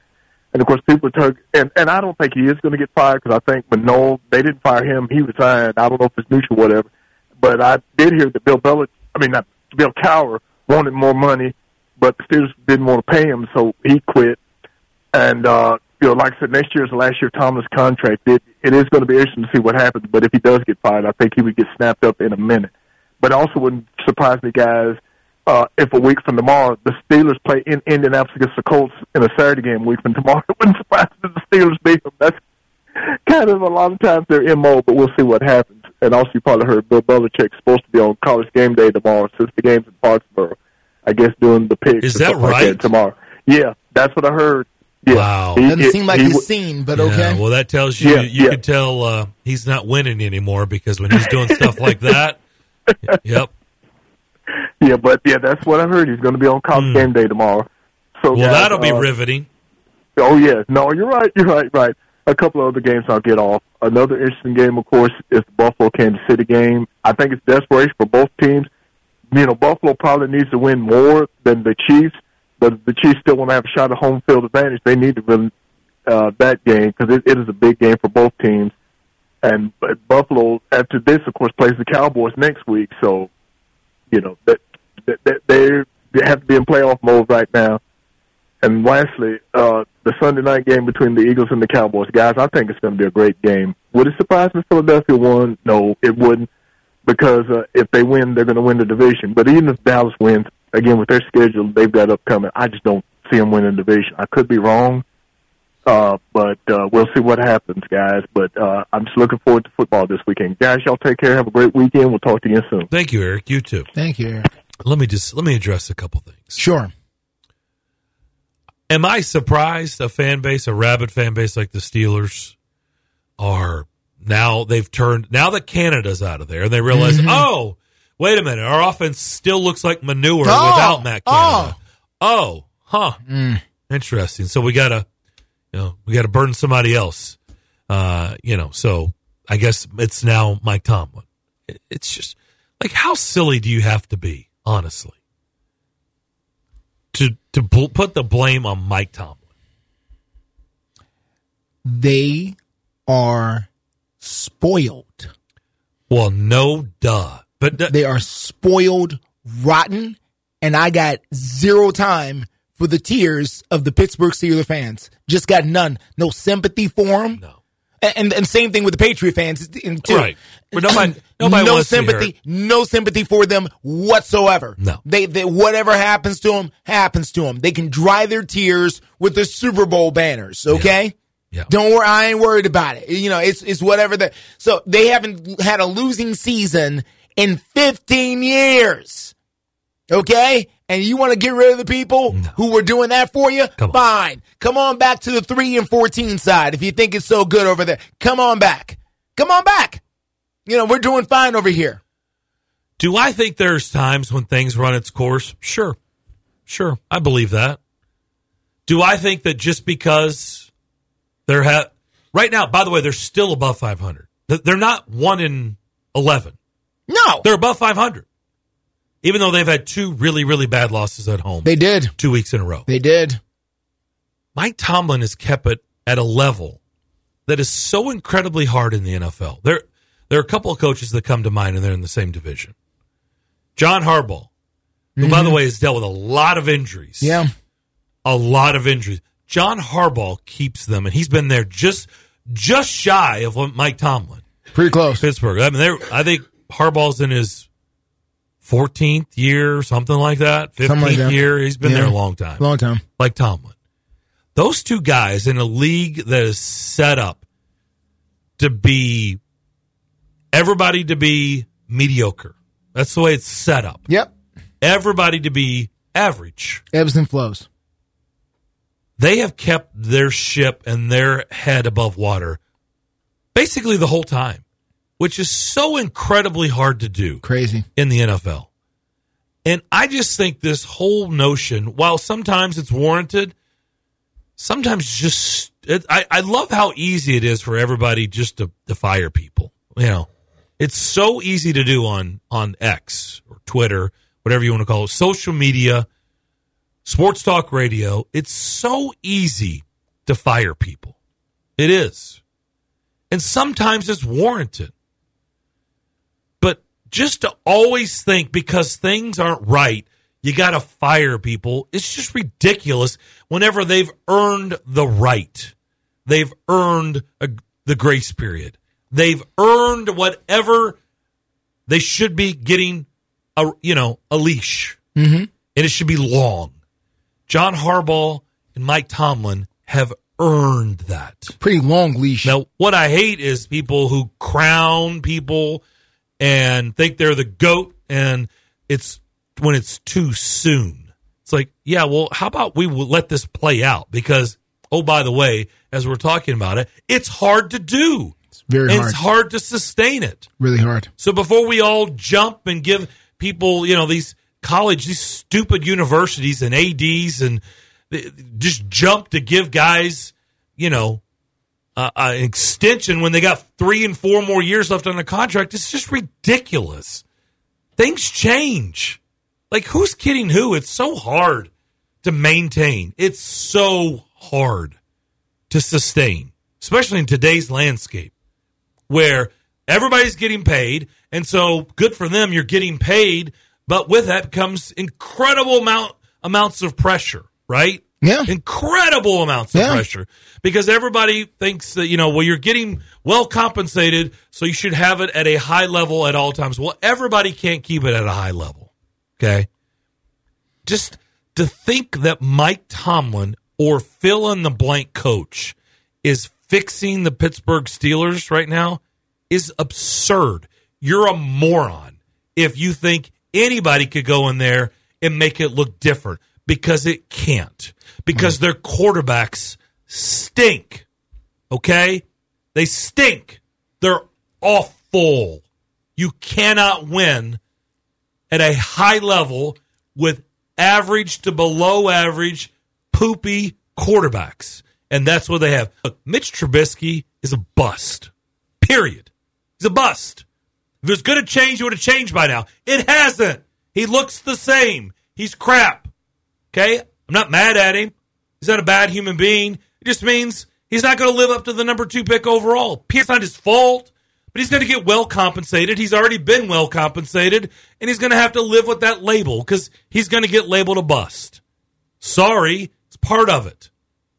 And of course, people talking, and, and I don't think he is going to get fired because I think Manole, they didn't fire him. He resigned. I don't know if it's mutual, or whatever. But I did hear that Bill Belichick, I mean, not Bill Cowher wanted more money, but the Steelers didn't want to pay him, so he quit. And, uh, you know, like I said, next year is the last year of Tomlin's contract. It, it is going to be interesting to see what happens, but if he does get fired, I think he would get snapped up in a minute. But also wouldn't surprise me, guys, uh, if a week from tomorrow the Steelers play in Indianapolis against the Colts in a Saturday game week from tomorrow. It wouldn't surprise me if the Steelers beat them. That's kind of a lot of times their MO, but we'll see what happens. And also, you probably heard Bill Belichick's supposed to be on college game day tomorrow since the game's in Foxborough. I guess doing the picks. Is that something like right? tomorrow. Yeah, that's what I heard. Yeah. Wow. He- Doesn't he- seem like he he's seen, but Yeah, okay. well, that tells you Yeah, you yeah. can tell uh, he's not winning anymore because when he's doing stuff like that, yep. Yeah, but yeah, that's what I heard. He's going to be on college game day tomorrow. So. Well, guys, that'll be uh, riveting. Oh yeah, no, you're right. You're right. Right. A couple of other games I'll get off. Another interesting game, of course, is the Buffalo Kansas City game. I think it's desperation for both teams. You know, Buffalo probably needs to win more than the Chiefs, but the Chiefs still want to have a shot at home field advantage. They need to win uh, that game because it, it is a big game for both teams. And but Buffalo, after this, of course, plays the Cowboys next week. So, you know, that, that, that they they have to be in playoff mode right now. And lastly, uh, the Sunday night game between the Eagles and the Cowboys. Guys, I think it's going to be a great game. Would it surprise me if Philadelphia won? No, it wouldn't. Because uh, if they win, they're going to win the division. But even if Dallas wins, again, with their schedule they've got upcoming, I just don't see them winning the division. I could be wrong. Uh, but uh, we'll see what happens, guys. But uh, I'm just looking forward to football this weekend. Guys, y'all take care. Have a great weekend. We'll talk to you soon. Thank you, Eric. You too. Thank you, Eric. Let me just let me address a couple things. Sure. Am I surprised a fan base, a rabid fan base like the Steelers, are now they've turned now that Canada's out of there and they realize, Mhm. oh, wait a minute, our offense still looks like manure Oh, without Matt Canada. Oh, huh. Interesting. So we gotta you know, we gotta burn somebody else. Uh, you know, so I guess it's now Mike Tomlin. It's just like how silly do you have to be, honestly? To to bl- put the blame on Mike Tomlin. They are spoiled. Well, no duh. But they are spoiled, rotten, and I got zero time for the tears of the Pittsburgh Steelers fans. Just got none. No sympathy for them. No. And, and same thing with the Patriot fans too. Right. But nobody- nobody no wants to hear sympathy, no sympathy for them whatsoever. No. They, they whatever happens to them happens to them. They can dry their tears with the Super Bowl banners. Okay. Yeah. Don't worry, I ain't worried about it. You know, it's it's whatever that. So they haven't had a losing season in 15 years. Okay? And you want to get rid of the people mm. who were doing that for you? Fine. Come on back to the 3 and 14 side if you think it's so good over there. Come on back. Come on back. You know, we're doing fine over here. Do I think there's times when things run its course? Sure. Sure. I believe that. Do I think that just because they're ha- right now? By the way, they're still above 500. They're not one in 11. No, they're above 500. Even though they've had two really, really bad losses at home. They did two weeks in a row. They did. Mike Tomlin has kept it at a level that is so incredibly hard in the NFL. There, there are a couple of coaches that come to mind, and they're in the same division. John Harbaugh, who, by the mm-hmm. way, has dealt with a lot of injuries. Yeah. A lot of injuries. John Harbaugh keeps them, and he's been there just just shy of what Mike Tomlin. Pretty close. Pittsburgh. I mean, I think Harbaugh's in his 14th year, something like that. 15th like that. year. He's been Yeah. there a long time. Long time. Like Tomlin. Those two guys in a league that is set up to be everybody to be mediocre. That's the way it's set up. Yep. Everybody to be average. Ebbs and flows. They have kept their ship and their head above water basically the whole time, which is so incredibly hard to do. Crazy. In the NFL. And I just think this whole notion, while sometimes it's warranted, sometimes just it, I, I love how easy it is for everybody just to, to fire people. You know, it's so easy to do on on X or Twitter, whatever you want to call it, social media, sports talk radio. It's so easy to fire people. It is, and sometimes it's warranted. Just to always think because things aren't right, you got to fire people. It's just ridiculous whenever they've earned the right. They've earned a, the grace period. They've earned whatever they should be getting a you know, a leash. Mm-hmm. And it should be long. John Harbaugh and Mike Tomlin have earned that. Pretty long leash. Now, what I hate is people who crown people and think they're the goat and it's when it's too soon. It's like, yeah, well, how about we let this play out because oh by the way, as we're talking about it, it's hard to do. It's very hard. It's hard to sustain it. Really hard. So before we all jump and give people, you know, these college, these stupid universities and ADs and uh, just jump to give guys, you know, uh, an extension when they got three and four more years left on the contract, it's just ridiculous. Things change. Like, who's kidding who? It's so hard to maintain. It's so hard to sustain, especially in today's landscape where everybody's getting paid. And so good for them, you're getting paid. But with that comes incredible amount amounts of pressure, right? Yeah. Incredible amounts of Yeah. pressure. Because everybody thinks that, you know, well, you're getting well compensated, so you should have it at a high level at all times. Well, everybody can't keep it at a high level. Okay. Just to think that Mike Tomlin or fill in the blank coach is fixing the Pittsburgh Steelers right now is absurd. You're a moron if you think anybody could go in there and make it look different because it can't. Because mm. their quarterbacks stink. Okay? They stink. They're awful. You cannot win at a high level with average to below average poopy quarterbacks. And that's what they have. Look, Mitch Trubisky is a bust. Period. He's a bust. If it was going to change, it would have changed by now. It hasn't. He looks the same. He's crap. Okay? I'm not mad at him. He's not a bad human being. It just means he's not going to live up to the number two pick overall. It's not his fault, but he's going to get well compensated. He's already been well compensated, and he's going to have to live with that label because he's going to get labeled a bust. Sorry, it's part of it.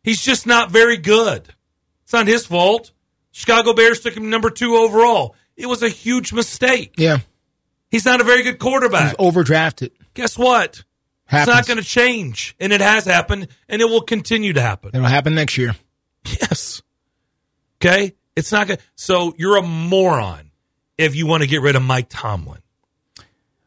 He's just not very good. It's not his fault. Chicago Bears took him number two overall. It was a huge mistake. Yeah. He's not a very good quarterback. He's overdrafted. Guess what? Happens. It's not going to change, and it has happened, and it will continue to happen. It'll happen next year. Yes. Okay? It's not going to. So you're a moron if you want to get rid of Mike Tomlin.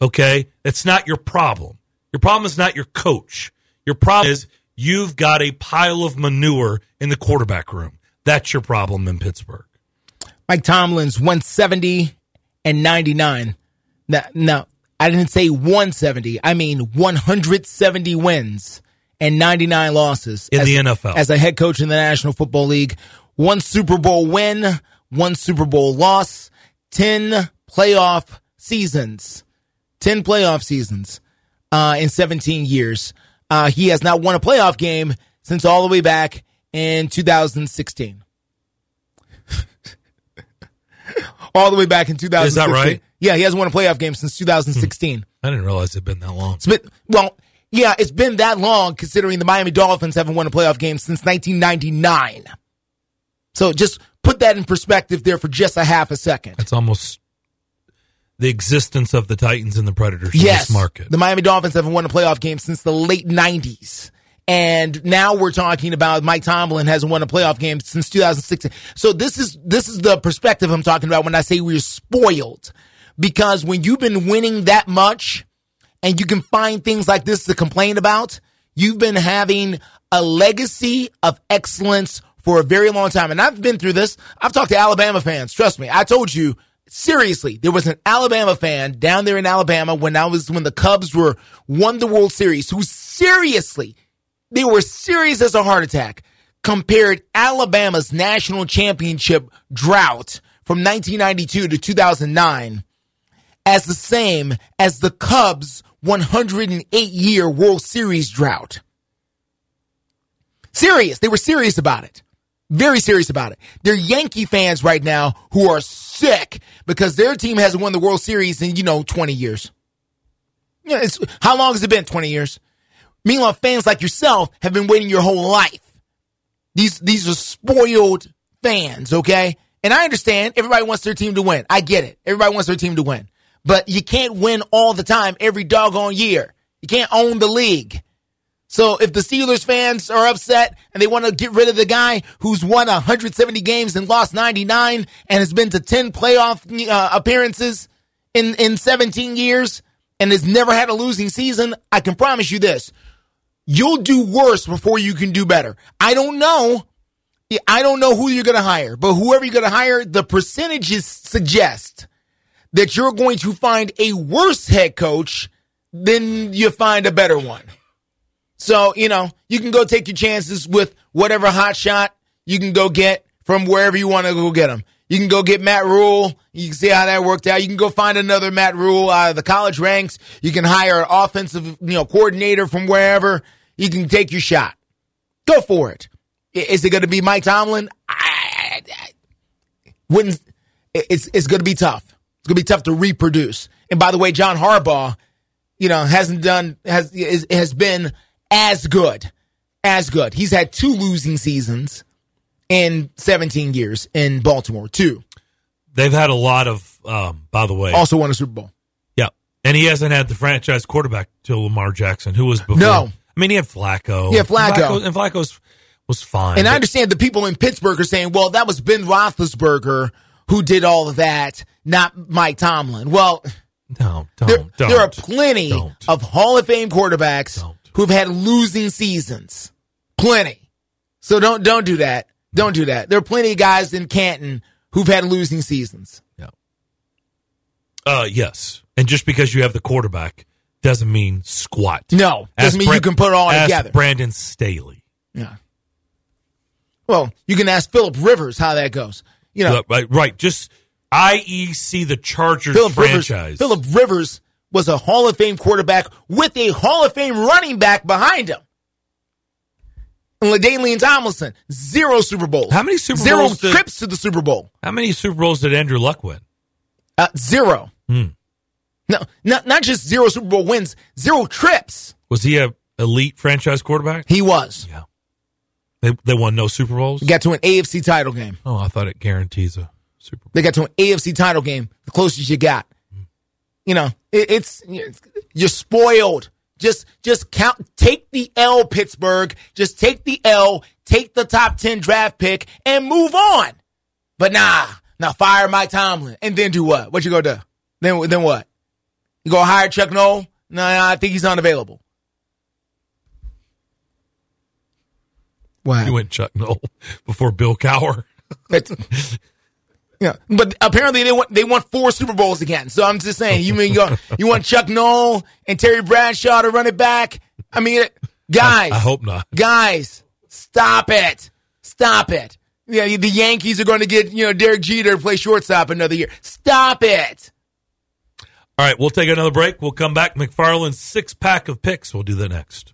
Okay? It's not your problem. Your problem is not your coach. Your problem is you've got a pile of manure in the quarterback room. That's your problem in Pittsburgh. Mike Tomlin's 170 and 99. Now, now, I didn't say 170. I mean 170 wins and 99 losses In as, the NFL. as a head coach in the National Football League. One Super Bowl win, one Super Bowl loss, 10 playoff seasons. 10 playoff seasons uh, in 17 years. Uh, he has not won a playoff game since all the way back in 2016. all the way back in 2016. Is that right? Yeah, he hasn't won a playoff game since hmm. 2016. I didn't realize it'd been that long. It's been, well, yeah, it's been that long considering the Miami Dolphins haven't won a playoff game since 1999. So just put that in perspective there for just a half a second. It's almost the existence of the Titans and the Predators in Yes, this market. the Miami Dolphins haven't won a playoff game since the late 90s. And now we're talking about Mike Tomlin hasn't won a playoff game since 2016. So this is this is the perspective I'm talking about when I say we're spoiled. Because when you've been winning that much and you can find things like this to complain about, you've been having a legacy of excellence for a very long time. And I've been through this. I've talked to Alabama fans. Trust me. I told you seriously, there was an Alabama fan down there in Alabama when I was when the Cubs were won the World Series who seriously they were serious as a heart attack compared Alabama's national championship drought from 1992 to 2009 as the same as the Cubs 108 year World Series drought. Serious. They were serious about it. Very serious about it. They're Yankee fans right now who are sick because their team hasn't won the World Series in, you know, 20 years. Yeah, it's, how long has it been? 20 years. Meanwhile, fans like yourself have been waiting your whole life. These, these are spoiled fans, okay? And I understand everybody wants their team to win. I get it. Everybody wants their team to win. But you can't win all the time every doggone year. You can't own the league. So if the Steelers fans are upset and they want to get rid of the guy who's won 170 games and lost 99 and has been to 10 playoff uh, appearances in, in 17 years and has never had a losing season, I can promise you this. You'll do worse before you can do better. I don't know. I don't know who you're going to hire, but whoever you're going to hire, the percentages suggest that you're going to find a worse head coach than you find a better one. So, you know, you can go take your chances with whatever hot shot you can go get from wherever you want to go get them. You can go get Matt Rhule. You can see how that worked out. You can go find another Matt Rhule out of the college ranks. You can hire an offensive, you know, coordinator from wherever. You can take your shot. Go for it. Is it going to be Mike Tomlin? I, I, wouldn't. It's it's going to be tough. It's going to be tough to reproduce. And by the way, John Harbaugh, you know, hasn't done has is, has been as good, as good. He's had two losing seasons in 17 years in Baltimore. Two. They've had a lot of, um, by the way. Also won a Super Bowl. Yeah. And he hasn't had the franchise quarterback till Lamar Jackson, who was before. No. I mean, he had Flacco. Yeah, Flacco. and Flacco's was fine. And I understand the people in Pittsburgh are saying, well, that was Ben Roethlisberger who did all of that, not Mike Tomlin. Well, no, don't, there, don't, there are plenty don't. of Hall of Fame quarterbacks who've had losing seasons. Plenty. So don't don't do that. Don't do that. There are plenty of guys in Canton who've had losing seasons. Yeah. Uh, yes. And just because you have the quarterback doesn't mean squat. No, doesn't Ask mean you can put it all together. Brandon Staley. Yeah. Well, you can ask Philip Rivers how that goes. You know, right, right. Just IEC the Chargers Philip franchise. Rivers. Philip Rivers was a Hall of Fame quarterback with a Hall of Fame running back behind him. And LaDainian Tomlinson, zero Super Bowls. How many Super zero Bowls did- trips to the Super Bowl? How many Super Bowls did Andrew Luck win? Uh, zero. Hmm. No, not not just zero Super Bowl wins, zero trips. Was he a elite franchise quarterback? He was. Yeah. They they won no Super Bowls. Got to an AFC title game. Oh, I thought it guarantees a Super Bowl. They got to an AFC title game, the closest you got. Mm-hmm. You know, it, it's you're spoiled. Just just count. Take the L, Pittsburgh. Just take the L. Take the top ten draft pick and move on. But nah, now fire Mike Tomlin and then do what? What you gonna do? Then then what? You go hire Chuck Noll? No, no, I think he's unavailable. What? You went Chuck Noll before Bill Cowher. Yeah, but apparently they want they want four Super Bowls again. So I'm just saying, you mean you, you want Chuck Noll and Terry Bradshaw to run it back? I mean, Guys, I, I hope not. Guys, stop it. Stop it. Yeah, the Yankees are going to get, you know, Derek Jeter to play shortstop another year. Stop it. All right, we'll take another break. We'll come back. McFarland's six pack of picks. We'll do that next.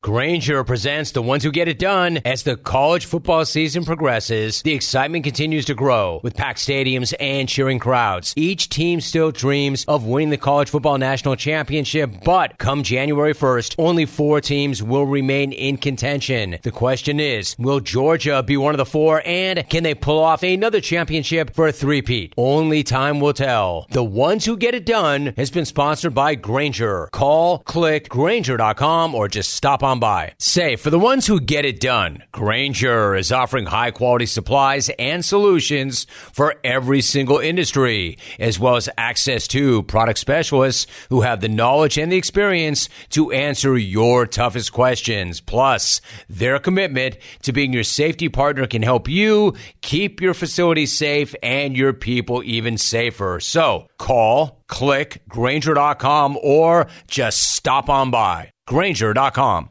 Grainger presents the ones who get it done. As the college football season progresses, the excitement continues to grow with packed stadiums and cheering crowds. Each team still dreams of winning the college football national championship, but come January 1st, only four teams will remain in contention. The question is, will Georgia be one of the four and can they pull off another championship for a three-peat? Only time will tell. The ones who get it done has been sponsored by Grainger. Call, click, Grainger.com or just stop on by. Say, for the ones who get it done, Grainger is offering high quality supplies and solutions for every single industry, as well as access to product specialists who have the knowledge and the experience to answer your toughest questions. Plus, their commitment to being your safety partner can help you keep your facility safe and your people even safer. So call, click Grainger.com or just stop on by. Grainger.com.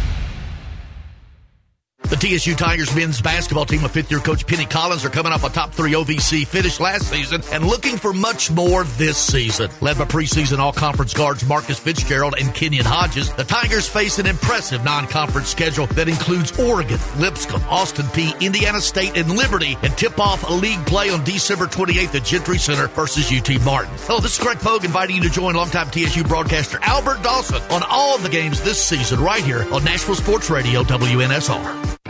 The TSU Tigers men's basketball team with fifth year coach Penny Collins are coming off a top three OVC finish last season and looking for much more this season. Led by preseason all conference guards Marcus Fitzgerald and Kenyon Hodges, the Tigers face an impressive non conference schedule that includes Oregon, Lipscomb, Austin Peay, Indiana State, and Liberty, and tip off a league play on December 28th at Gentry Center versus UT Martin. Hello, this is Greg Pogue inviting you to join longtime TSU broadcaster Albert Dawson on all of the games this season right here on Nashville Sports Radio WNSR.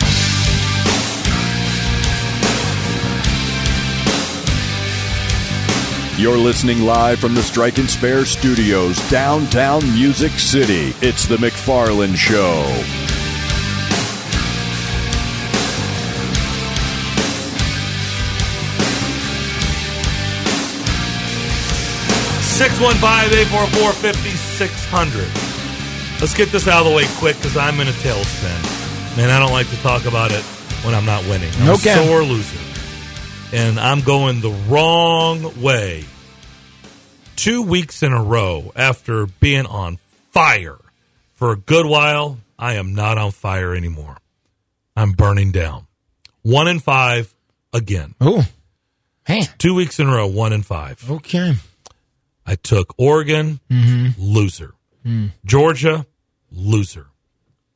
You're listening live from the Strike and Spare Studios, downtown Music City. It's the McFarland Show. Six one five eight four four fifty six hundred. Let's get this out of the way quick because I'm in a tailspin. Man, I don't like to talk about it when I'm not winning. I'm Okay. a sore loser. And I'm going the wrong way. Two weeks in a row after being on fire for a good while, I am not on fire anymore. I'm burning down. One in five again. Oh, hey. Two weeks in a row, one in five. Okay. I took Oregon, Mhm. loser. Mm. Georgia, loser.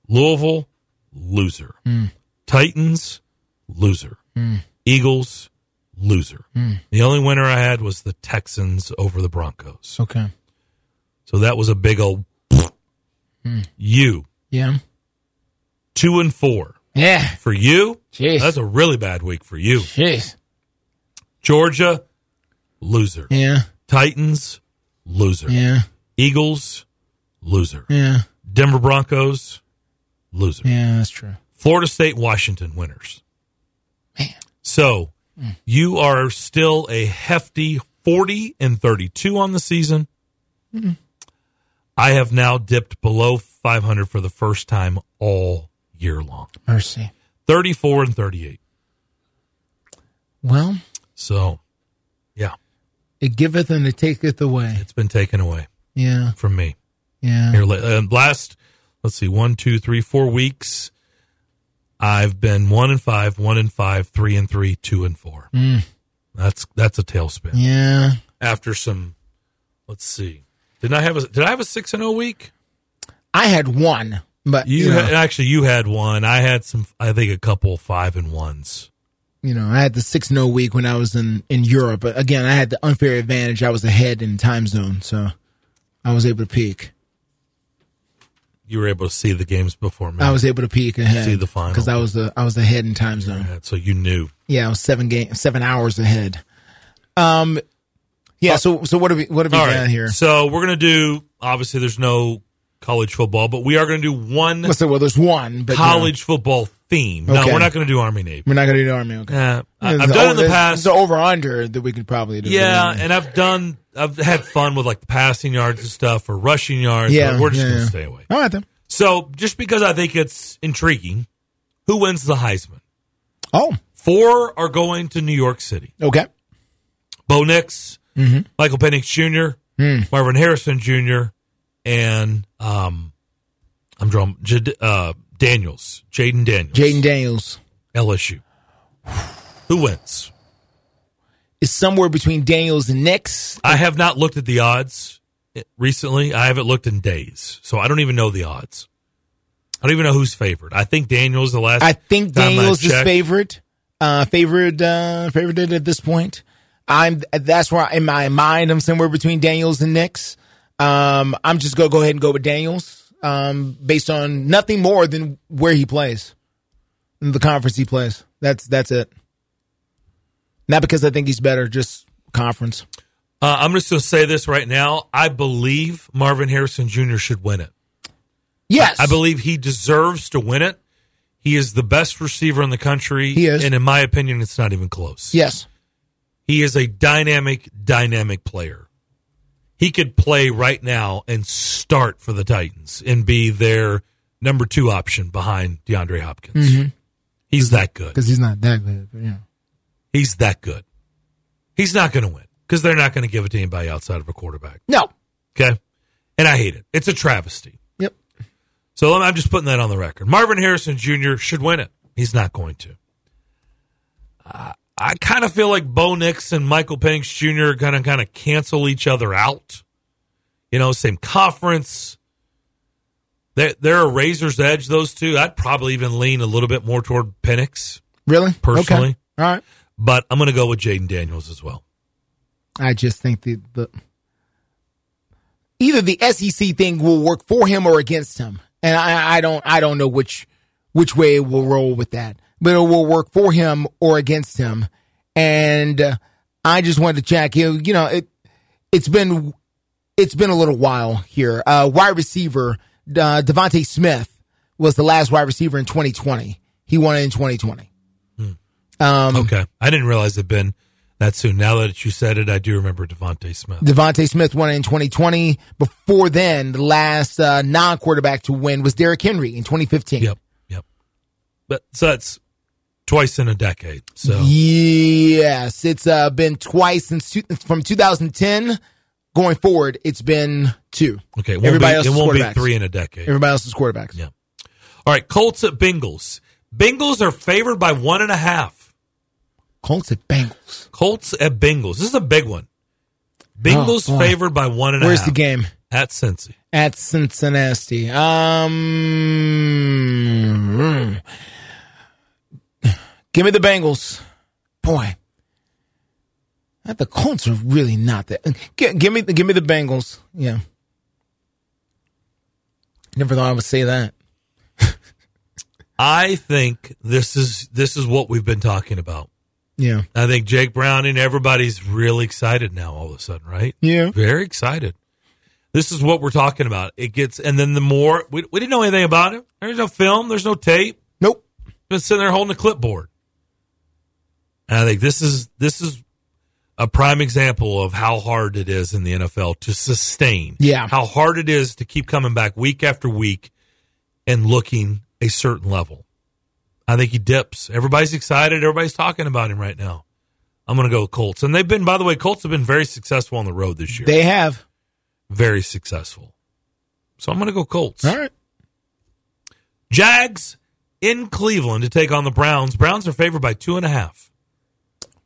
Louisville, loser. Mm. Titans, loser. Mm. Eagles, loser. Mm. The only winner I had was the Texans over the Broncos. Okay. So that was a big old Mm. you. Yeah. Two and four. Yeah. For you, Jeez. that's a really bad week for you. Jeez. Georgia, loser. Yeah. Titans, loser. Yeah. Eagles, loser. Yeah. Denver Broncos, loser. Yeah, that's true. Florida State, Washington, winners. Man. So you are still a hefty 40 and 32 on the season. Mhm. I have now dipped below 500 for the first time all year long. Mercy. 34 and 38. Well, So, yeah, it giveth and it taketh away. it's been taken away Yeah. from me. Yeah. Here, uh, last, let's see, one, two, three, four weeks. I've been one and five, one and five, three and three, two and four. Mm. That's that's a tailspin. Yeah. After some, let's see, didn't I have a did I have a six and zero week? I had one, but You, you, know, had, actually you had one. I had some. I think a couple five and ones. you know, I had the six no week when I was in in Europe. But again, I had the unfair advantage. I was ahead in time zone, so I was able to peak. You were able to see the games before me. I was able to peek ahead. See the final. because I was the I was ahead in time zone. so you knew. Yeah, I was seven game seven hours ahead. Um, yeah. So so what have we what have we right. here? So we're gonna do. Obviously, there's no college football, but we are gonna do one Let's say well, there's one, but college football theme. No, we're not gonna do Army Navy. We're not going to do army. Okay. Uh, I've done it in the past. There's over under that we could probably do. Yeah, and I've done. I've had fun with like the passing yards and stuff or rushing yards. Yeah, but we're just yeah, gonna yeah. stay away. All right then. So just because I think it's intriguing, who wins the Heisman? Oh, four are going to New York City. Okay. Bo Nix, Mhm. Michael Penix Jr., Hmm. Marvin Harrison Jr., and um, I'm drawing Jad- uh, Daniels, Jayden Daniels, Jayden Daniels LSU. Who wins? is somewhere between Daniels and Nix. I have not looked at the odds recently. I haven't looked in days, so I don't even know the odds. I don't even know who's favored. I think Daniels is the last. I think time I Daniels is favorite, uh, favored, uh, favored at this point. I'm that's where in my mind I'm somewhere between Daniels and Nix. Um, I'm just gonna go ahead and go with Daniels, um, based on nothing more than where he plays, the conference he plays. That's that's it. Not because I think he's better, just conference. Uh, I'm just going to say this right now. I believe Marvin Harrison Jr. should win it. Yes. I, I believe he deserves to win it. He is the best receiver in the country. He is. And in my opinion, it's not even close. Yes. He is a dynamic, dynamic player. He could play right now and start for the Titans and be their number two option behind DeAndre Hopkins. Mhm. He's that good. Because he's not that good, yeah. He's that good. He's not going to win because they're not going to give it to anybody outside of a quarterback. No. Okay. And I hate it. It's a travesty. Yep. So I'm I'm just putting that on the record. Marvin Harrison Jr. should win it. He's not going to. Uh, I kind of feel like Bo Nix and Michael Penix Jr. are going to kind of cancel each other out. You know, same conference. They're, they're a razor's edge, those two. I'd probably even lean a little bit more toward Penix. Really? Personally. Okay. All right. But I'm going to go with Jayden Daniels as well. I just think the, the either the SEC thing will work for him or against him, and I, I don't I don't know which which way it will roll with that, but it will work for him or against him. And uh, I just wanted to check you. You know it it's been it's been a little while here. Uh, wide receiver uh, DeVonta Smith was the last wide receiver in 2020. He won it in 2020. Um, okay. I didn't realize it'd been that soon. Now that you said it, I do remember DeVonta Smith. DeVonta Smith won it in 2020. Before then, the last uh, non-quarterback to win was Derrick Henry in 2015. Yep, yep. But so that's twice in a decade. So Yes, it's uh, been twice since two, from 2010 going forward. It's been two. okay, it won't, Everybody be, else it won't be three in a decade. Everybody else is quarterbacks. Yeah. All right, Colts at Bengals. Bengals are favored by one and a half. Colts at Bengals. Colts at Bengals. This is a big one. Bengals Oh, favored by one and a half. Where's the game? At Cincy. At Cincinnati. Um, give me the Bengals. Boy, the Colts are really not that. Uh, give, give me, give me the Bengals. Yeah. Never thought I would say that. I think this is this is what we've been talking about. Yeah. I think Jake Browning, everybody's really excited now all of a sudden, right? Yeah. Very excited. This is what we're talking about. It gets, and then the more, we, we didn't know anything about it. There's no film, there's no tape. Nope. Been sitting there holding a clipboard. And I think this is, this is a prime example of how hard it is in the NFL to sustain. Yeah. How hard it is to keep coming back week after week and looking a certain level. I think he dips. Everybody's excited. Everybody's talking about him right now. I'm going to go Colts. And they've been, by the way, Colts have been very successful on the road this year. They have. Very successful. So I'm going to go Colts. All right. Jags in Cleveland to take on the Browns. Browns are favored by two and a half.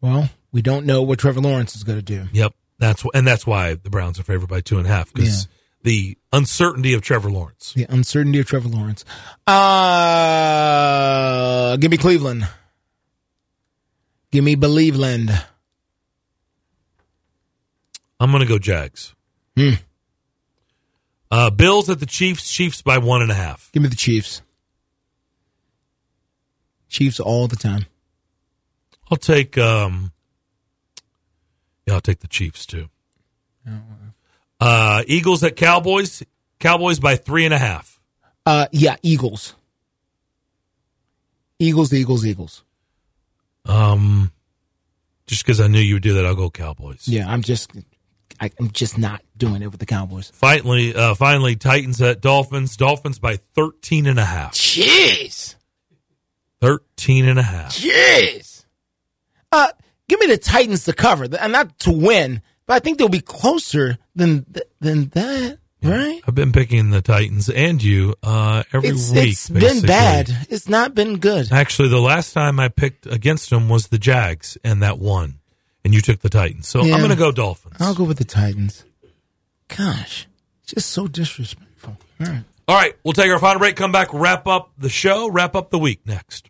Well, we don't know what Trevor Lawrence is going to do. Yep. That's and that's why the Browns are favored by two and a half because the uncertainty of Trevor Lawrence. The uncertainty of Trevor Lawrence. Uh, give me Cleveland. Give me Believeland. I'm going to go Jags. Hmm. Uh, Bills at the Chiefs. Chiefs by one and a half. Give me the Chiefs. Chiefs all the time. I'll take. um Yeah, I'll take the Chiefs too. Uh, Eagles at Cowboys. Cowboys by three and a half. Uh, yeah, Eagles. Eagles, Eagles, Eagles. Um, just because I knew you would do that, I'll go Cowboys. Yeah, I'm just, I, I'm just not doing it with the Cowboys. Finally, uh, finally, Titans at Dolphins. Dolphins by 13 and a half. Jeez. 13 and a half. Jeez. Uh, give me the Titans to cover, and not to win, but I think they'll be closer than than that, right? I've been picking the Titans and you uh, every It's, week. it's been bad. It's not been good. Actually, the last time I picked against them was the Jags, and that won. And you took the Titans. So Yeah. I'm going to go Dolphins. I'll go with the Titans. Gosh, just so disrespectful. All right. All right, we'll take our final break, come back, wrap up the show, wrap up the week next.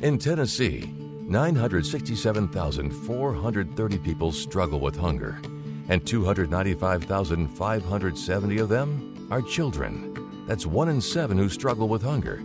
In Tennessee, 967,430 people struggle with hunger, and 295,570 of them are children. That's one in seven who struggle with hunger,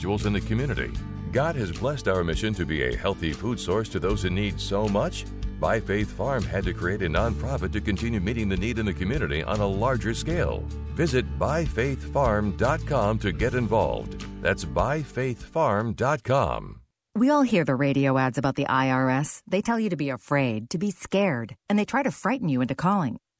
in the community. God has blessed our mission to be a healthy food source to those in need so much. By Faith Farm had to create a nonprofit to continue meeting the need in the community on a larger scale. Visit byfaithfarm.com to get involved. That's byfaithfarm.com. We all hear the radio ads about the IRS. They tell you to be afraid, to be scared, and they try to frighten you into calling.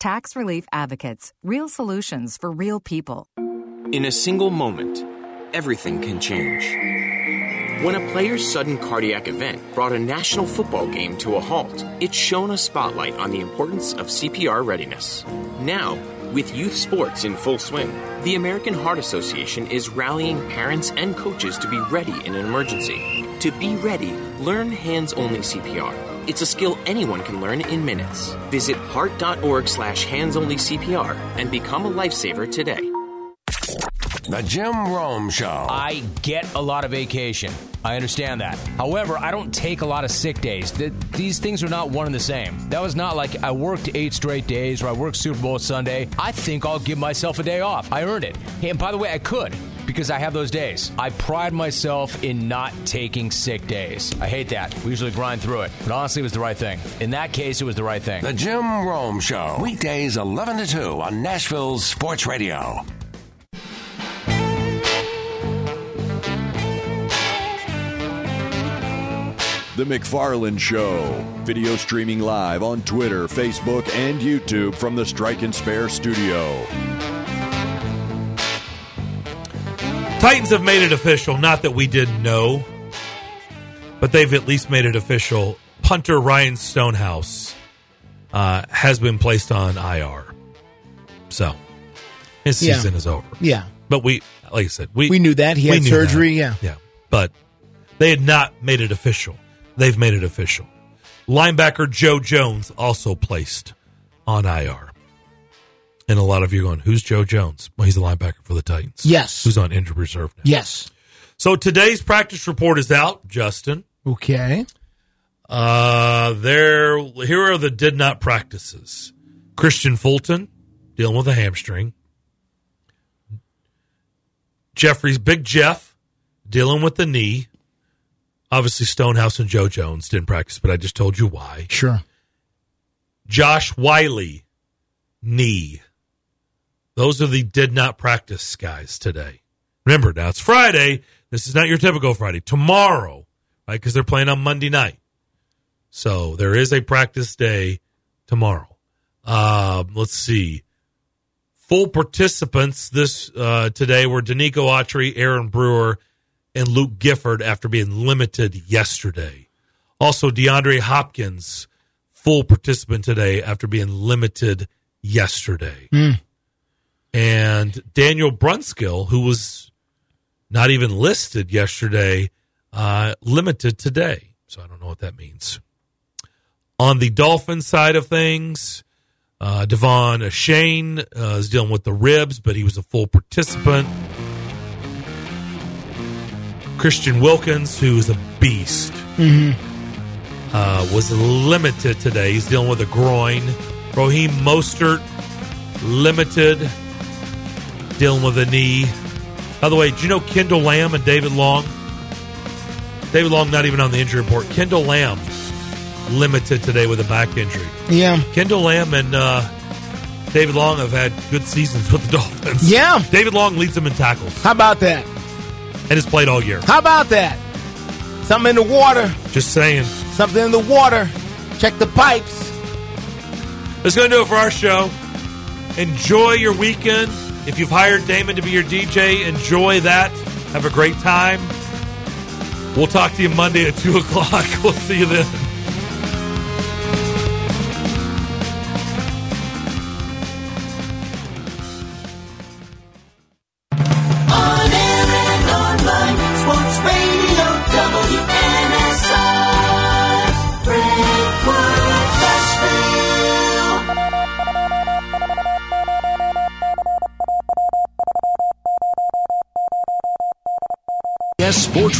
Tax Relief Advocates. Real solutions for real people. In a single moment, everything can change. When a player's sudden cardiac event brought a national football game to a halt, it shone a spotlight on the importance of CPR readiness. Now, With youth sports in full swing, the American Heart Association is rallying parents and coaches to be ready in an emergency. To be ready, learn hands only CPR. It's a skill anyone can learn in minutes. Visit heart.org slash hands only CPR and become a lifesaver today. The Jim Rome Show. I get a lot of vacation. I understand that. However, I don't take a lot of sick days. Th- these things are not one and the same. That was not like I worked eight straight days or I worked Super Bowl Sunday. I think I'll give myself a day off. I earned it. Hey, and by the way, I could because I have those days. I pride myself in not taking sick days. I hate that. We usually grind through it. But honestly, it was the right thing. In that case, it was the right thing. The Jim Rome Show. Weekdays 11 to 2 on Nashville's Sports Radio. The McFarland Show. Video streaming live on Twitter, Facebook, and YouTube from the Strike and Spare studio. Titans have made it official. Not that we didn't know, but they've at least made it official. Punter Ryan Stonehouse uh, has been placed on IR. So his Yeah. season is over. Yeah. But we, like I said, we We knew that. He had surgery, that. yeah. yeah. But they had not made it official. They've made it official. Linebacker Joe Jones also placed on IR. And a lot of you are going, who's Joe Jones? Well, he's a linebacker for the Titans. Yes. Who's on injured reserve now. Yes. So today's practice report is out, Justin. Okay. Uh, there. Here are the did not practices. Kristian Fulton dealing with a hamstring. Jeffrey's Big Jeff dealing with the knee. Obviously, Stonehouse and Joe Jones didn't practice, but I just told you why. Sure. Josh Wiley, knee. Those are the did not practice guys today. Remember, now it's Friday. This is not your typical Friday. Tomorrow, right? Because they're playing on Monday night. So there is a practice day tomorrow. Um, let's see. Full participants this uh, today were Denico Autry, Aaron Brewer, and Luke Gifford after being limited yesterday. Also, DeAndre Hopkins, full participant today after being limited yesterday. And Daniel Brunskill, who was not even listed yesterday, uh, limited today. So I don't know what that means. On the Dolphin side of things, uh, Devon Shane uh, is dealing with the ribs, but he was a full participant. Christian Wilkins, who is a beast, Mm-hmm. uh, was limited today. He's dealing with a groin. Raheem Mostert, limited, dealing with a knee. By the way, do you know Kendall Lamm and David Long? David Long not even on the injury report. Kendall Lamm limited today with a back injury. Yeah. Kendall Lamm and uh, David Long have had good seasons with the Dolphins. Yeah. David Long leads them in tackles How about that? and has played all year. How about that? Something in the water. Just saying. Something in the water. Check the pipes. That's going to do it for our show. Enjoy your weekend. If you've hired Damon to be your DJ, enjoy that. Have a great time. We'll talk to you Monday at 2 o'clock. We'll see you then.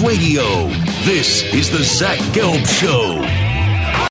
Radio. This is the Zach Gelb Show.